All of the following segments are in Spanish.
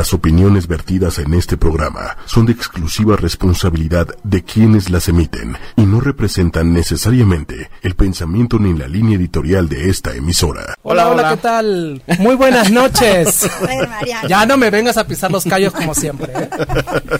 Las opiniones vertidas en este programa son de exclusiva responsabilidad de quienes las emiten y no representan necesariamente el pensamiento ni la línea editorial de esta emisora. Hola, hola, ¿qué tal? Muy buenas noches. ya no me vengas a pisar los callos como siempre. ¿eh?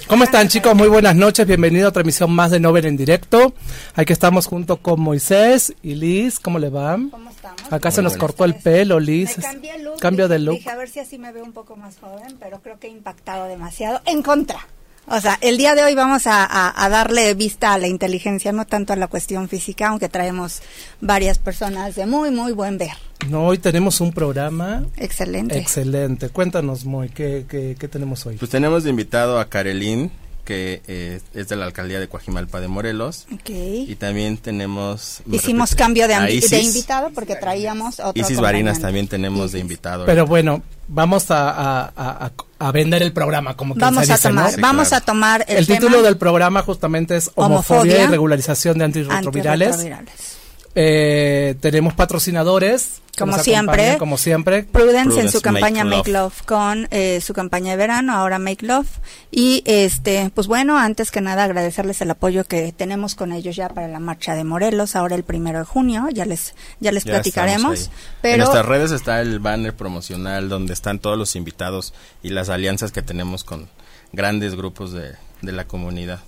¿Cómo están chicos? Muy buenas noches. Bienvenido a otra emisión más de Nobel en directo. Aquí estamos junto con Moisés y Liz. ¿Cómo le va? ¿Cómo estamos? Acá se nos cortó el pelo, Liz. Me cambié el look. Cambio de look. Dije a ver si así me veo un poco más joven, pero creo que he impactado demasiado. En contra. O sea, el día de hoy vamos a, a, a, darle vista a la inteligencia, no tanto a la cuestión física, aunque traemos varias personas de muy, muy buen ver. No, hoy tenemos un programa excelente. Excelente. Cuéntanos, Moy, ¿qué, qué, qué tenemos hoy? Pues tenemos de invitado a Karelín, que eh, es de la alcaldía de Coajimalpa de Morelos. Okay. Y también tenemos... Hicimos cambio de, de, invitado porque traíamos otro Isis Barinas también tenemos Isis. de invitado. Pero bueno, vamos a, a, a, a, vender el programa como que vamos se dice, a tomar ¿no? Sí, vamos claro. a tomar el, el tema título del programa justamente es homofobia, Homofobia y regularización de antirretrovirales. antirretrovirales. Eh, tenemos patrocinadores Como siempre. como siempre Prudence, en su campaña Make Make Love, con eh, su campaña de verano, ahora Make Love. Y este, pues bueno, antes que nada agradecerles el apoyo que tenemos con ellos ya para la marcha de Morelos, ahora el primero de junio, ya les, ya les Ya platicaremos. Pero En nuestras redes está el banner promocional donde están todos los invitados y las alianzas que tenemos con grandes grupos de, de la comunidad.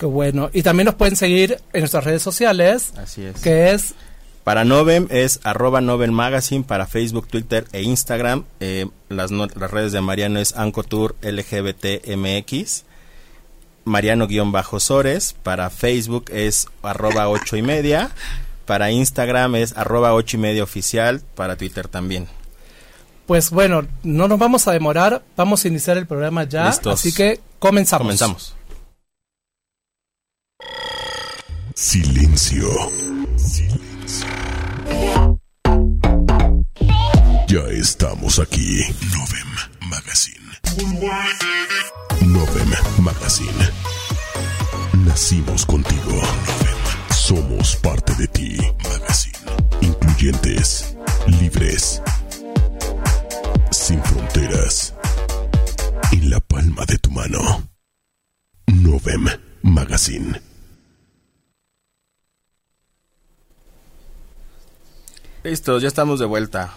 Qué bueno. Y también nos pueden seguir en nuestras redes sociales, Así es. que es Para Novem es arroba Novem Magazine para Facebook, Twitter e Instagram. Eh, las, no- las redes de Mariano es Ancotour LGBTMX. Mariano-Sores. Para Facebook es arroba ocho y media. Para Instagram es arroba ocho y media oficial. Para Twitter también. Pues bueno, no nos vamos a demorar, vamos a iniciar el programa ya, Listos. así que comenzamos. Comenzamos. Silencio. Silencio. Ya estamos aquí. Novem Magazine. Novem Magazine. Nacimos contigo. Novem. Somos parte de ti. Magazine. Incluyentes. Libres. Sin fronteras. En la palma de tu mano. Novem Magazine. Listo, ya estamos de vuelta.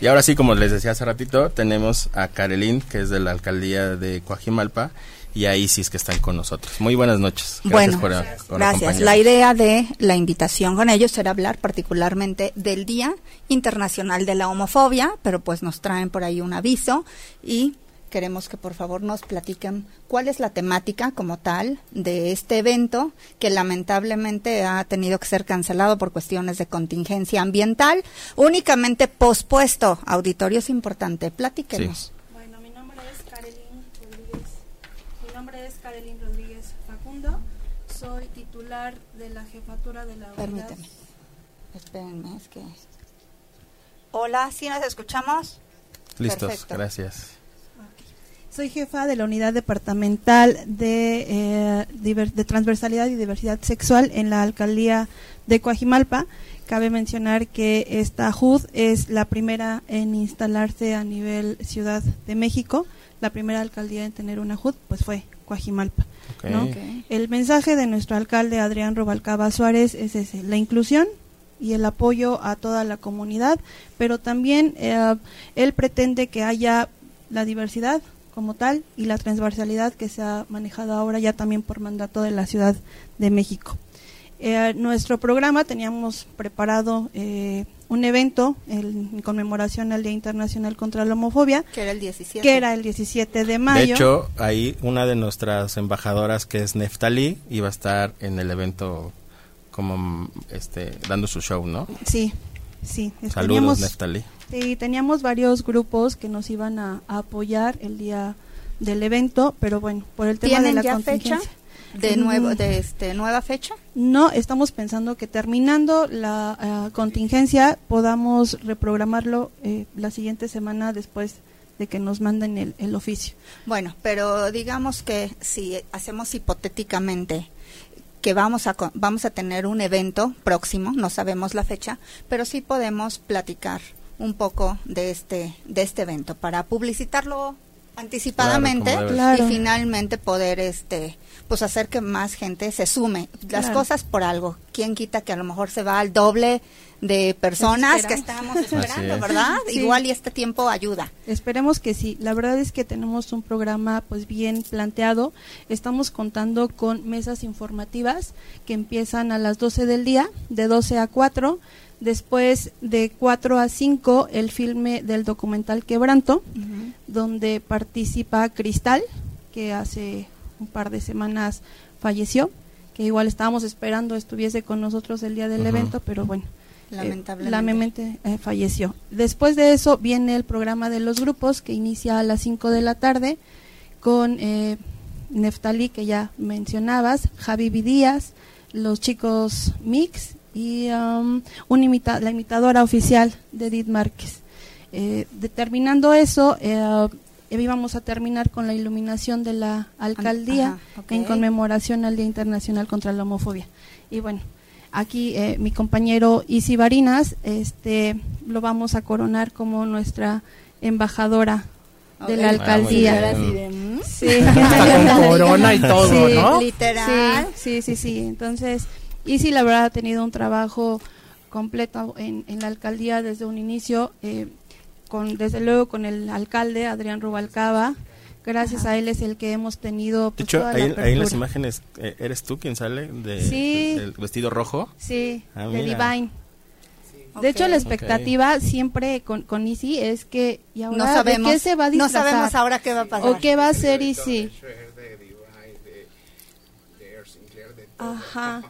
Y ahora sí, como les decía hace ratito, tenemos a Karelín, que es de la alcaldía de Coajimalpa, y a Isis, que están con nosotros. Muy buenas noches. Gracias bueno, por, por gracias. acompañarnos. La idea de la invitación con ellos era hablar particularmente del Día Internacional de la Homofobia, pero pues nos traen por ahí un aviso y queremos que por favor nos platiquen cuál es la temática como tal de este evento que lamentablemente ha tenido que ser cancelado por cuestiones de contingencia ambiental, únicamente pospuesto. Auditorio es importante, platíquenos. Bueno, mi nombre es Karelin Rodríguez. Mi nombre es Karelin Rodríguez Facundo. Soy titular de la jefatura de la unidad. Permíteme. Espérenme, es que... Hola, ¿sí nos escuchamos? Listos, Perfecto. gracias. Soy jefa de la unidad departamental de, eh, diver- de transversalidad y diversidad sexual en la alcaldía de Coajimalpa. Cabe mencionar que esta HUD es la primera en instalarse a nivel Ciudad de México. La primera alcaldía en tener una HUD pues fue Coajimalpa. ¿no? El mensaje de nuestro alcalde Adrián Robalcaba Suárez es ese, la inclusión y el apoyo a toda la comunidad, pero también eh, él pretende que haya la diversidad como tal y la transversalidad que se ha manejado ahora ya también por mandato de la Ciudad de México. Eh, nuestro programa teníamos preparado eh, un evento el- en conmemoración al Día Internacional contra la Homofobia, Que era el 17. que era el 17 de mayo. De hecho, ahí una de nuestras embajadoras, que es Neftali, iba a estar en el evento como este dando su show, ¿no? Sí, sí. Saludos, teníamos- Neftali. Sí, teníamos varios grupos que nos iban a, a apoyar el día del evento, pero bueno, por el tema de ¿Tienen la ya contingencia. fecha de Mm. nuevo de este nueva fecha? No, estamos pensando que terminando la ah, contingencia podamos reprogramarlo eh, la siguiente semana después de que nos manden el, el oficio. Bueno, pero digamos que si hacemos hipotéticamente que vamos a vamos a tener un evento próximo, no sabemos la fecha, pero sí podemos platicar un poco de este de este evento para publicitarlo anticipadamente y finalmente poder este pues hacer que más gente se sume. Las cosas por algo. Quién quita que a lo mejor se va al doble de personas que estábamos esperando verdad igual y este tiempo ayuda. Esperemos que sí. La verdad es que tenemos un programa pues bien planteado. Estamos contando con mesas informativas que empiezan a las 12 del día de 12 a 4 Después de 4 a 5 el filme del documental Quebranto, donde participa Cristal, que hace un par de semanas falleció, que igual estábamos esperando estuviese con nosotros el día del evento, pero bueno, eh, lamentablemente, eh, falleció. Después de eso viene el programa de los grupos que inicia a las 5 de la tarde con eh, Neftali, que ya mencionabas, Javi Díaz, los chicos Mix y um, la imitadora oficial de Edith Márquez. Eh, determinando eso, eh, íbamos a terminar con la iluminación de la alcaldía en conmemoración al Día Internacional contra la Homofobia. Y bueno, aquí eh, mi compañero Isi Barinas este, lo vamos a coronar como nuestra embajadora de la alcaldía. sí. con corona y todo, ¿no? Literal. Sí, sí, sí, Entonces, y sí, la verdad ha tenido un trabajo completo en, la alcaldía desde un inicio, eh, con desde luego con el alcalde Adrián Rubalcaba. Gracias a él es el que hemos tenido. Pues, de hecho, ahí, en las imágenes, eh, ¿eres tú quien sale de, del vestido rojo? Sí, ah, de Divine. De hecho, la expectativa siempre con, con Easy es que, ¿y ahora no sabemos, qué se va a No sabemos ahora qué va a pasar. ¿O qué va a hacer Easy? Ajá.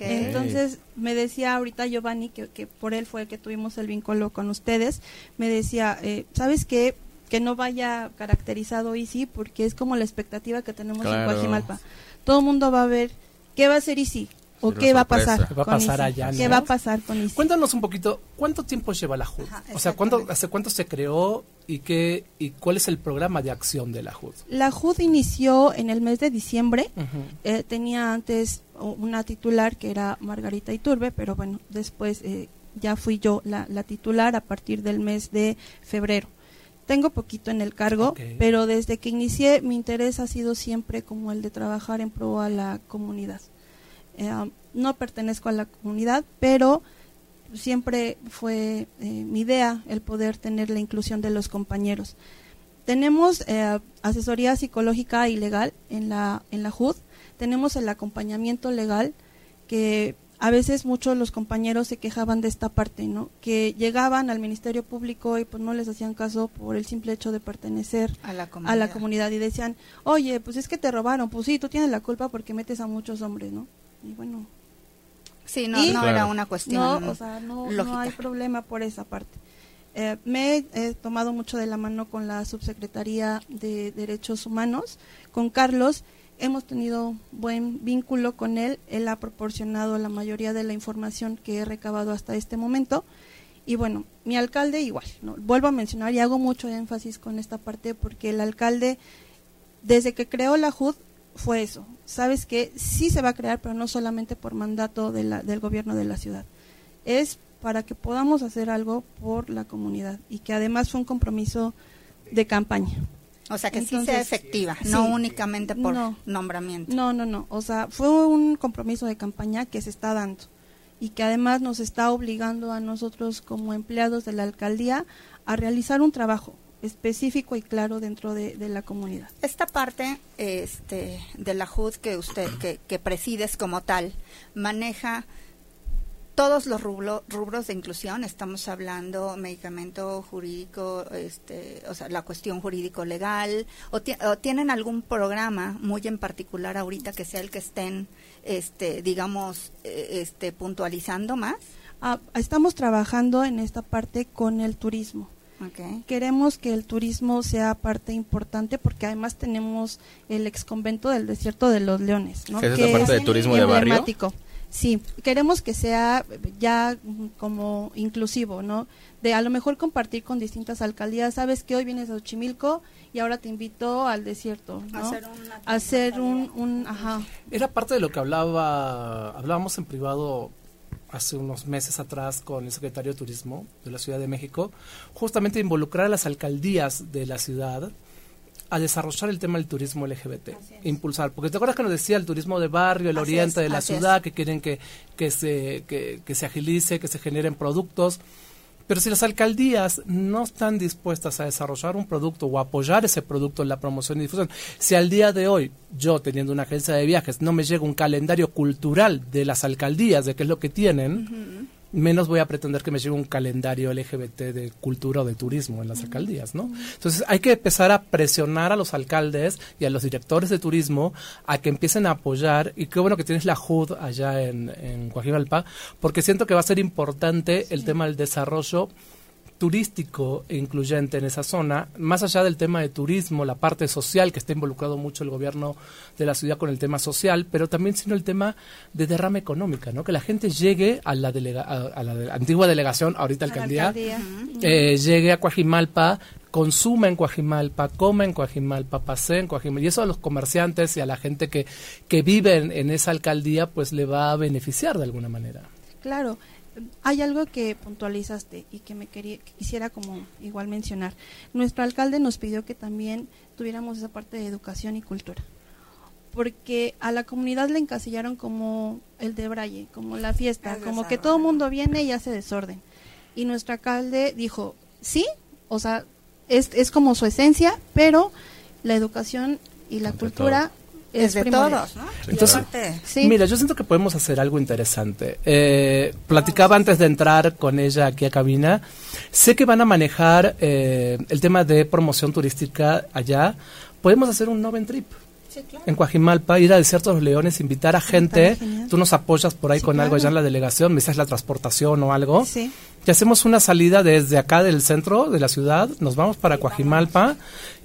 Entonces me decía ahorita Giovanni, que, que, por él fue el que tuvimos el vínculo con ustedes, me decía, eh, ¿sabes qué? Que no vaya caracterizado Easy porque es como la expectativa que tenemos en Guajimalpa. Todo el mundo va a ver qué va a ser Easy, ¿O qué va a pasar? ¿Qué va a pasar allá? ¿Qué va a pasar con eso? Cuéntanos un poquito, ¿cuánto tiempo lleva la HUD? o sea, ¿cuánto, ¿hace cuánto se creó y, qué, y cuál es el programa de acción de la HUD? La HUD inició en el mes de diciembre. Eh, tenía antes una titular que era Margarita Iturbe, pero bueno, después eh, ya fui yo la, titular a partir del mes de febrero. Tengo poquito en el cargo, pero desde que inicié mi interés ha sido siempre como el de trabajar en pro a la comunidad. Eh, no pertenezco a la comunidad, pero siempre fue eh, mi idea el poder tener la inclusión de los compañeros. Tenemos eh, asesoría psicológica y legal en la, en la HUD, tenemos el acompañamiento legal que a veces muchos los compañeros se quejaban de esta parte, ¿no? Que llegaban al Ministerio Público y pues no les hacían caso por el simple hecho de pertenecer a la, a la comunidad y decían, oye, pues es que te robaron, pues sí, tú tienes la culpa porque metes a muchos hombres, ¿no? Y bueno. Sí, no, no era una cuestión. No, o sea, no, no hay problema por esa parte. Eh, me he tomado mucho de la mano con la Subsecretaría de Derechos Humanos, con Carlos. Hemos tenido buen vínculo con él. Él ha proporcionado la mayoría de la información que he recabado hasta este momento. Y bueno, mi alcalde igual. ¿no? Vuelvo a mencionar y hago mucho énfasis con esta parte porque el alcalde, desde que creó la JUD, fue eso. Sabes que sí se va a crear, pero no solamente por mandato de la, del gobierno de la ciudad. Es para que podamos hacer algo por la comunidad y que además fue un compromiso de campaña. O sea, que sí sea efectiva, no únicamente por nombramiento. No, no, no. O sea, fue un compromiso de campaña que se está dando y que además nos está obligando a nosotros como empleados de la alcaldía a realizar un trabajo específico y claro dentro de, la comunidad. Esta parte este, de la HUD que usted, que, que presides como tal, maneja todos los rubros de inclusión, estamos hablando medicamento jurídico, este, o sea, la cuestión jurídico-legal, o, tienen algún programa muy en particular ahorita que sea el que estén, este, digamos, eh, este, puntualizando más. Ah, estamos trabajando en esta parte con el turismo. Queremos que el turismo sea parte importante porque además tenemos el ex convento del desierto de los leones, ¿no? ¿Qué es esa parte de turismo de barrio? Sí, queremos que sea ya como inclusivo, ¿no? De a lo mejor compartir con distintas alcaldías. Sabes que hoy vienes a Ochimilco y ahora te invito al desierto, ¿no? A hacer, un, un, ajá. Era parte de lo que hablaba, hablábamos en privado hace unos meses atrás con el secretario de Turismo de la Ciudad de México, justamente involucrar a las alcaldías de la ciudad a desarrollar el tema del turismo LGBT, impulsar, porque te acuerdas que nos decía el turismo de barrio, el oriente de la ciudad, que quieren que, que, se, que, que se agilice, que se generen productos. Pero si las alcaldías no están dispuestas a desarrollar un producto o apoyar ese producto en la promoción y difusión, si al día de hoy yo teniendo una agencia de viajes no me llega un calendario cultural de las alcaldías de qué es lo que tienen, menos voy a pretender que me llegue un calendario LGBT de cultura o de turismo en las alcaldías, ¿no? Entonces hay que empezar a presionar a los alcaldes y a los directores de turismo a que empiecen a apoyar, y qué bueno que tienes la HUD allá en, en Coajimalpa, porque siento que va a ser importante el tema del desarrollo turístico e incluyente en esa zona, más allá del tema de turismo, la parte social, que está involucrado mucho el gobierno de la ciudad con el tema social, pero también sino el tema de derrama económica, ¿no? que la gente llegue a la, a, la antigua delegación, ahorita alcaldía, eh, llegue a Coajimalpa, consuma en Coajimalpa, coma en Coajimalpa, pase en Coajimalpa. Y eso a los comerciantes y a la gente que, que vive en, en esa alcaldía, pues le va a beneficiar de alguna manera. Claro, hay algo que puntualizaste y que me quería, quisiera como igual mencionar. Nuestro alcalde nos pidió que también tuviéramos esa parte de educación y cultura. Porque a la comunidad le encasillaron como el de Braille, como la fiesta, como que todo el mundo viene y hace desorden. Y nuestro alcalde dijo, sí, o sea, es, es como su esencia, pero la educación y la cultura es, de todos, ¿no? Entonces, mira, yo siento que podemos hacer algo interesante. Eh, platicaba antes de entrar con ella aquí a cabina. Sé que van a manejar eh, el tema de promoción turística allá. Podemos hacer un Noven Trip. En Coajimalpa, ir a Desierto de los Leones, invitar a gente, tú nos apoyas por ahí con algo allá en la delegación, me dices la transportación o algo, sí. y hacemos una salida desde acá del centro de la ciudad, nos vamos para Coajimalpa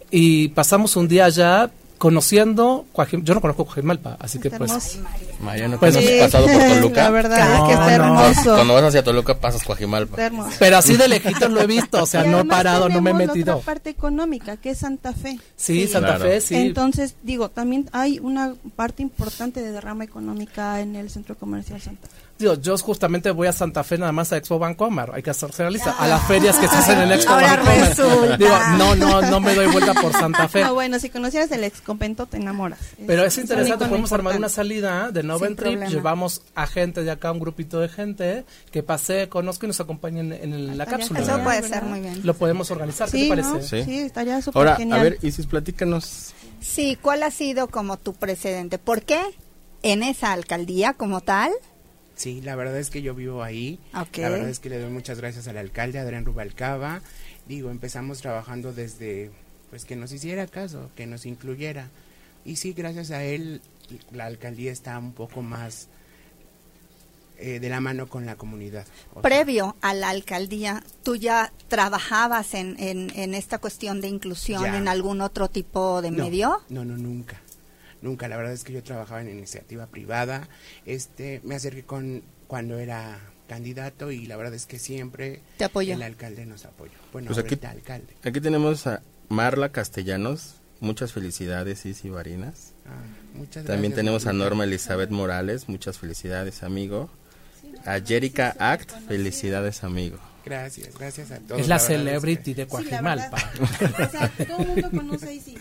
y pasamos un día allá conociendo yo no conozco Coajimalpa, así que pues María, ¿no pues, has pasado por Toluca? La verdad es que está hermoso. Cuando vas hacia Toluca pasas Coajimalpa. Pero así de lejitos lo he visto, o sea, no he parado, no me he metido. otra parte económica, que es Santa Fe. Sí, Santa Fe, sí. Entonces, digo, también hay una parte importante de derrama económica en el centro comercial Santa Fe yo justamente voy a Santa Fe nada más a Expo Bancomer, hay que hacerse realista, a las ferias que se hacen en Expo Bancomer. Digo, no, no, no me doy vuelta por Santa Fe. Ah, bueno, si conocieras el ex convento te enamoras. Pero es, interesante, podemos armar una salida de Noven Trip, llevamos a gente de acá, un grupito de gente que pase, conozca y nos acompañen en, la cápsula. Eso puede ser muy bien. Lo podemos organizar, ¿qué te parece? Sí, estaría súper Ahora, a ver, Isis, platícanos. Sí, ¿cuál ha sido como tu precedente? ¿Por qué en esa alcaldía como tal Sí, la verdad es que yo vivo ahí. La verdad es que le doy muchas gracias al alcalde Adrián Rubalcaba. Digo, empezamos trabajando desde pues que nos hiciera caso, que nos incluyera. Y sí, gracias a él la alcaldía está un poco más eh, de la mano con la comunidad. Previo a la alcaldía, ¿tú ya trabajabas en, en, esta cuestión de inclusión en algún otro tipo de medio? No, no, nunca nunca. La verdad es que yo trabajaba en iniciativa privada. Este, me acerqué con cuando era candidato y la verdad es que siempre Te el alcalde nos apoyó. Bueno, pues aquí, alcalde. Aquí tenemos a Marla Castellanos. Muchas felicidades, Isi Varinas. Ah, muchas También tenemos a Norma Elizabeth Morales. Muchas felicidades, amigo. A Jerica Act, felicidades, amigo. Gracias, gracias a todos. Es la, celebrity de Coajimalpa. o sea, todo el mundo conoce a Isi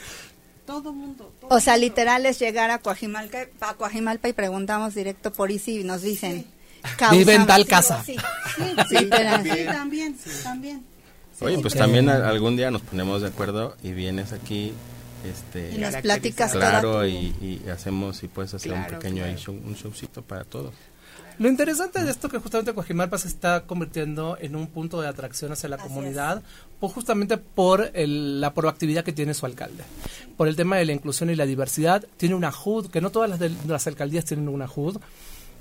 todo mundo. o sea, literal es llegar a Coajimalpa, a Coajimalpa y preguntamos directo por Isi y nos dicen. Vive en tal casa. Sí, sí, también, también, Oye, pues también algún día nos ponemos de acuerdo y vienes aquí este y las pláticas claro y, hacemos y puedes hacer un pequeño un showcito para todos. Lo interesante de esto que justamente Coajimalpa se está convirtiendo en un punto de atracción hacia la comunidad, pues justamente por la proactividad que tiene su alcalde. Por el tema de la inclusión y la diversidad, tiene una HUD, que no todas las, de, las alcaldías tienen una HUD,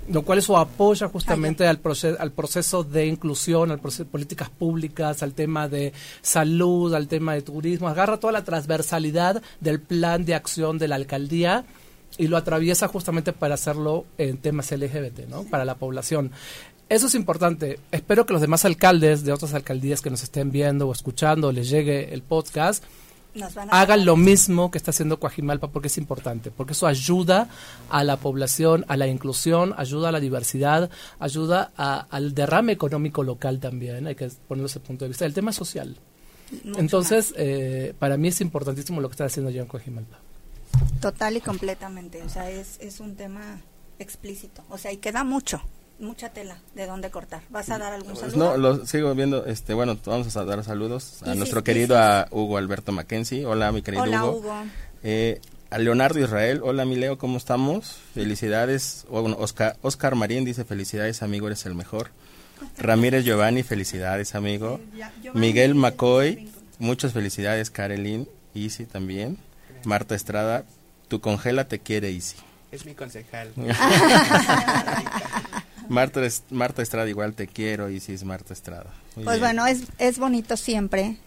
lo cual eso apoya justamente al, al proceso de inclusión, al proceso de políticas públicas, al tema de salud, al tema de turismo, agarra toda la transversalidad del plan de acción de la alcaldía y lo atraviesa justamente para hacerlo en temas LGBT, ¿no? Para la población. Eso es importante. Espero que los demás alcaldes de otras alcaldías que nos estén viendo o escuchando, les llegue el podcast, hagan lo mismo que está haciendo Coajimalpa porque es importante, porque eso ayuda a la población, a la inclusión, ayuda a la diversidad, ayuda al derrame económico local también, hay que ponerlo ese punto de vista. El tema social. Entonces, eh, para mí es importantísimo lo que está haciendo John Cojimalpa. Total y completamente, o sea, es, es un tema explícito, o sea, y queda mucho, mucha tela de dónde cortar. ¿Vas a dar algún pues saludo? No, lo sigo viendo, este, bueno, vamos a dar saludos a nuestro querido a Hugo Alberto Mackenzie. Hola, mi querido Hola, Hugo. Eh, a Leonardo Israel, hola mi Leo, ¿cómo estamos? Felicidades. Oscar, Oscar Marín dice felicidades amigo, eres el mejor. Ramírez Giovanni, felicidades amigo. Miguel McCoy, muchas felicidades Karelin, Easy también. Marta Estrada, tu congela te quiere Easy. Es mi concejal. Marta, Marta Estrada igual te quiero y si es Marta Estrada. pues bueno, es, es bonito siempre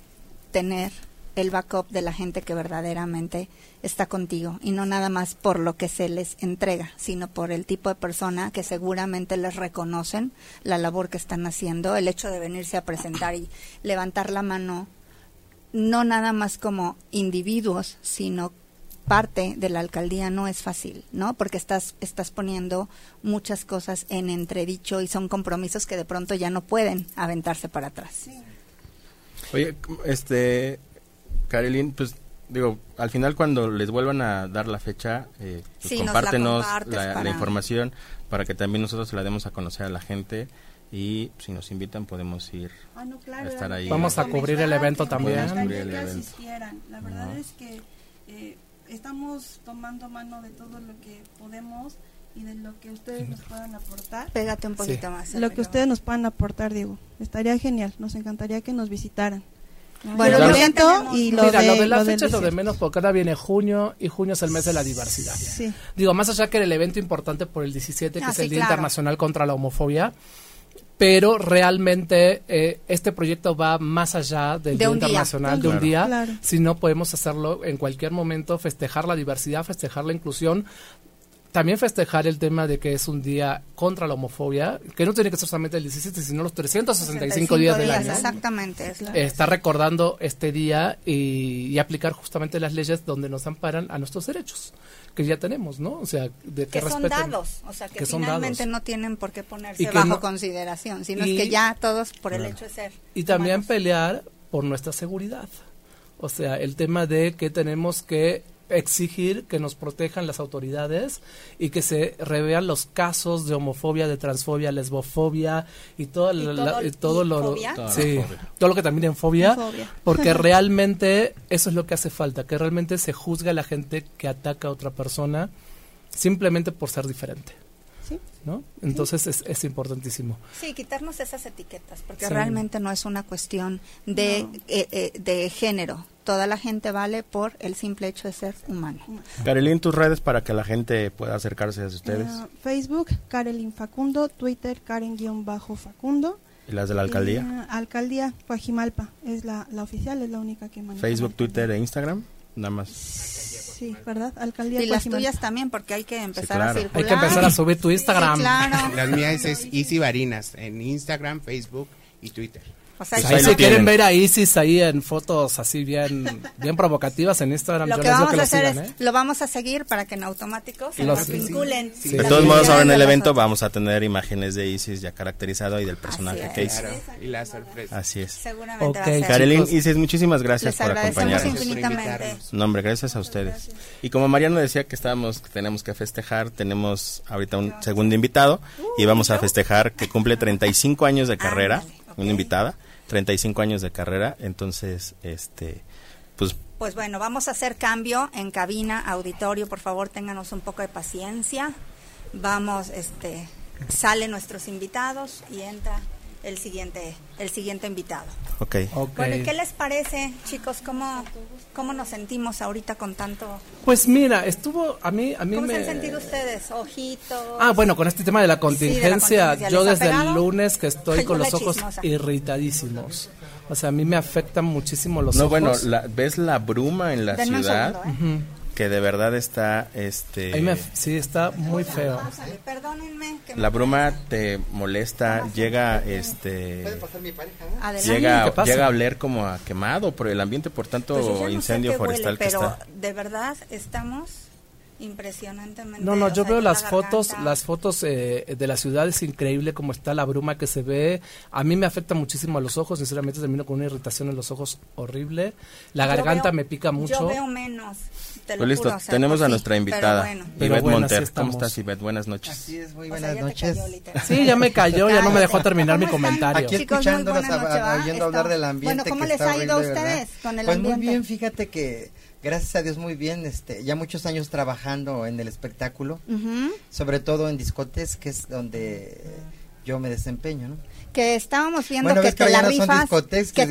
tener el backup de la gente que verdaderamente está contigo y no nada más por lo que se les entrega, sino por el tipo de persona que seguramente les reconocen la labor que están haciendo, el hecho de venirse a presentar y levantar la mano, no nada más como individuos, sino parte de la alcaldía no es fácil, ¿no? Porque estás estás poniendo muchas cosas en entredicho y son compromisos que de pronto ya no pueden aventarse para atrás. Oye, este Caroline, pues digo, al final cuando les vuelvan a dar la fecha, eh, pues compártenos la, información para que también nosotros la demos a conocer a la gente y si nos invitan podemos ir ah, a estar ahí. Vamos a cubrir el evento también. La verdad es que eh, estamos tomando mano de todo lo que podemos y de lo que ustedes nos puedan aportar. Pégate un poquito más. Lo que ustedes nos puedan aportar, digo, estaría genial. Nos encantaría que nos visitaran. Bueno, lo evento y lo Mira, de, lo de la fecha es lo de menos porque ahora viene junio y junio es el mes de la diversidad. Sí. Digo, más allá que el evento importante por el 17, que ah, es el Día Internacional contra la Homofobia, pero realmente eh, este proyecto va más allá del Día Internacional de un día, si no podemos hacerlo en cualquier momento, festejar la diversidad, festejar la inclusión, también festejar el tema de que es un día contra la homofobia, que no tiene que ser solamente el 17, sino los 365 días, del año. Exactamente. Está recordando este día y, aplicar justamente las leyes donde nos amparan a nuestros derechos que ya tenemos, ¿no? O sea, de que, son dados, o sea, que, finalmente no tienen por qué ponerse bajo consideración, sino es que ya todos por el hecho de ser. Y también pelear por nuestra seguridad. O sea, el tema de que tenemos que exigir que nos protejan las autoridades y que se revean los casos de homofobia, de transfobia, lesbofobia y, todo, todo, lo sí, todo lo que también en fobia, porque realmente eso es lo que hace falta, que realmente se juzgue a la gente que ataca a otra persona simplemente por ser diferente. ¿no? Entonces es, es, importantísimo. Sí, quitarnos esas etiquetas, porque realmente no es una cuestión de, eh, eh, de género. Toda la gente vale por el simple hecho de ser humano. Carolín, tus redes para que la gente pueda acercarse a ustedes. Eh, Facebook, Carolín Facundo, Twitter, Karen-Facundo. ¿Y las de la alcaldía? alcaldía Guajimalpa, es la, la oficial, es la única que maneja. Facebook, Twitter e Instagram, nada más. Sí, ¿verdad? Alcaldía Y las tuyas también, porque hay que empezar a circular. Hay que empezar a subir tu Instagram. claro. Las mías es Easy Varinas, en Instagram, Facebook y Twitter. O sea, ahí si quieren ver a Isis ahí en fotos así bien bien provocativas en Instagram, lo que vamos a hacer es, ¿eh? lo vamos a seguir para que en automático se los, vinculen. De todos modos, ahora en el evento vamos a tener imágenes de Isis ya caracterizado y del personaje que hizo. Y la sorpresa. Así es. Seguramente okay. Isis, muchísimas gracias por acompañarnos. infinitamente. No, hombre, gracias a ustedes. Y como Mariano decía que estábamos, que tenemos que festejar, tenemos ahorita un segundo invitado y vamos a festejar que cumple 35 años de carrera, una invitada. 35 años de carrera, entonces, este, pues... Pues bueno, vamos a hacer cambio en cabina, auditorio, por favor, ténganos un poco de paciencia. Vamos, este, salen nuestros invitados y entra el siguiente el siguiente invitado. Ok. okay. ¿qué les parece, chicos? ¿Cómo, ¿Cómo nos sentimos ahorita con tanto...? Pues mira, estuvo... A mí, a mí ¿Cómo me... se han sentido ustedes? ¿Ojitos? Ah, bueno, con este tema de la contingencia, yo desde el lunes que estoy con los ojos irritadísimos. O sea, a mí me afectan muchísimo los ojos. No, bueno, ¿ves la bruma en la ciudad? ¿eh? Que de verdad está este sí está muy feo perdónenme la bruma te molesta llega este llega llega a oler como a quemado por el ambiente por tanto pues incendio forestal que está de verdad estamos impresionantemente. No, no, yo veo las fotos, las fotos eh, de la ciudad es increíble como está la bruma que se ve. A mí me afecta muchísimo a los ojos, sinceramente termino con una irritación en los ojos horrible. La garganta me pica mucho. Yo veo menos. Te pues listo, tenemos a nuestra invitada, Ivette Monter. ¿Cómo estás, Ivette? Buenas noches. Así es, muy buenas noches. sí, ya me cayó, ya no me dejó terminar mi comentario. Aquí escuchándonos, oyendo hablar del ambiente. Bueno, ¿cómo les ha ido a ustedes con el ambiente? Pues muy bien, fíjate que gracias a Dios muy bien, este, ya muchos años trabajando en el espectáculo, sobre todo en discotes, que es donde yo me desempeño, ¿no? Que estábamos viendo que, te la rifas, que,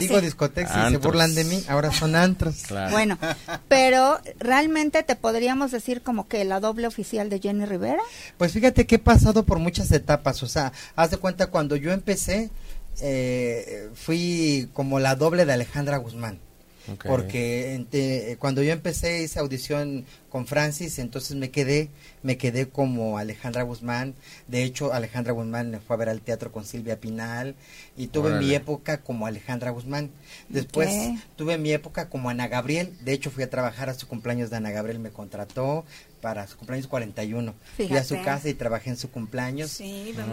digo discotecas y se burlan de mí, ahora son antros. Bueno, pero realmente te podríamos decir como que la doble oficial de Jenny Rivera. Pues fíjate que he pasado por muchas etapas, o sea, haz de cuenta cuando yo empecé, eh, fui como la doble de Alejandra Guzmán. Porque cuando yo empecé hice audición con Francis, entonces me quedé, me quedé como Alejandra Guzmán. De hecho, Alejandra Guzmán me fue a ver al teatro con Silvia Pinal y tuve mi época como Alejandra Guzmán. Después tuve mi época como Ana Gabriel. De hecho, fui a trabajar a su cumpleaños de Ana Gabriel, me contrató para su cumpleaños 41. Fui a su casa y trabajé en su cumpleaños.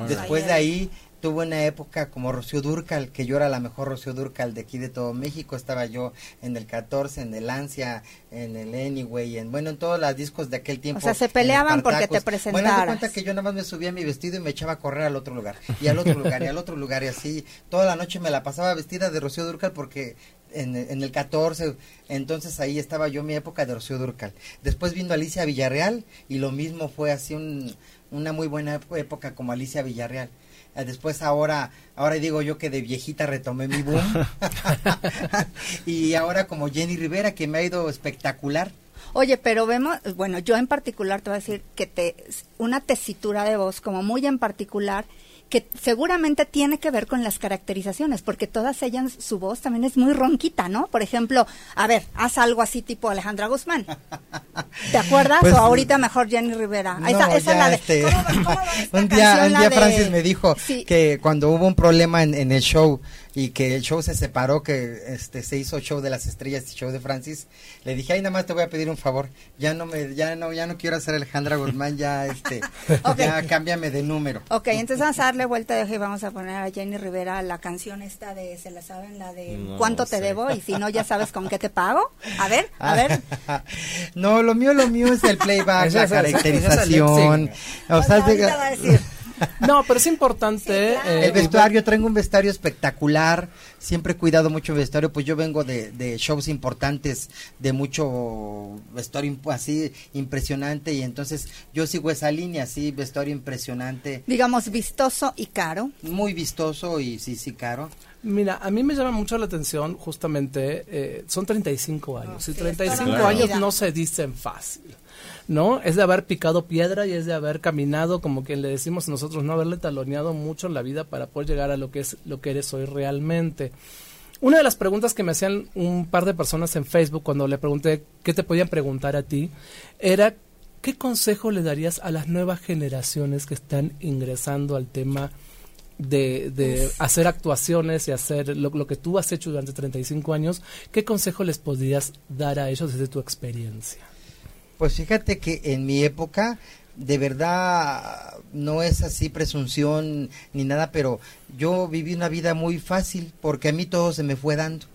Después de ahí tuve una época como Rocío Durcal, que yo era la mejor Rocío Durcal de aquí de todo México. Estaba yo en el 14, en el Ansia, en el Anyway, en bueno, en todos los discos de aquel tiempo. O sea, se peleaban porque te presentaras. Bueno, me cuenta que yo nada más me subía mi vestido y me echaba a correr al otro lugar, y al otro lugar, y al otro lugar, y así. Toda la noche me la pasaba vestida de Rocío Durcal porque en, en, el 14, entonces ahí estaba yo mi época de Rocío Durcal. Después vino Alicia Villarreal y lo mismo fue así un, una muy buena época como Alicia Villarreal. Eh, después ahora, ahora digo yo que de viejita retomé mi boom. y ahora como Jenny Rivera, que me ha ido espectacular. Oye, pero vemos, bueno, yo en particular te voy a decir que te, una tesitura de voz como muy en particular que seguramente tiene que ver con las caracterizaciones, porque todas ellas, su voz también es muy ronquita, ¿no? Por ejemplo, a ver, haz algo así tipo Alejandra Guzmán. ¿Te acuerdas? Pues, o ahorita mejor Jenny Rivera. esa, es la de... Este, un día, un día Francis me dijo que cuando hubo un problema en, en el show y que el show se separó, que este se hizo show de las estrellas y show de Francis, le dije, ay, nada más te voy a pedir un favor, ya no me, ya no, ya no quiero hacer Alejandra Guzmán, ya este, ya cámbiame de número. Ok, entonces vamos a darle vuelta de hoja y vamos a poner a Jenny Rivera la canción esta de, ¿se la saben? La de ¿Cuánto te debo? Y si no, ya sabes con qué te pago. A ver, a ver. no, lo mío, lo mío es el playback, la caracterización. o sea, va a decir. No, pero es importante. Eh, el vestuario, traigo un vestuario espectacular. Siempre he cuidado mucho el vestuario, pues yo vengo de, shows importantes, de mucho vestuario así impresionante, y entonces yo sigo esa línea, así, vestuario impresionante. Digamos, vistoso y caro. Muy vistoso y sí, sí, caro. Mira, a mí me llama mucho la atención, justamente, eh, son 35 años, y 35 años no se dicen fácil. ¿No? Es de haber picado piedra y es de haber caminado, como quien le decimos nosotros, no haberle taloneado mucho en la vida para poder llegar a lo que es lo que eres hoy realmente. Una de las preguntas que me hacían un par de personas en Facebook cuando le pregunté qué te podían preguntar a ti era ¿qué consejo le darías a las nuevas generaciones que están ingresando al tema de, de hacer actuaciones y hacer lo, lo, que tú has hecho durante 35 años? ¿Qué consejo les podrías dar a ellos desde tu experiencia? Pues fíjate que en mi época de verdad no es así presunción ni nada, pero yo viví una vida muy fácil porque a mí todo se me fue dando.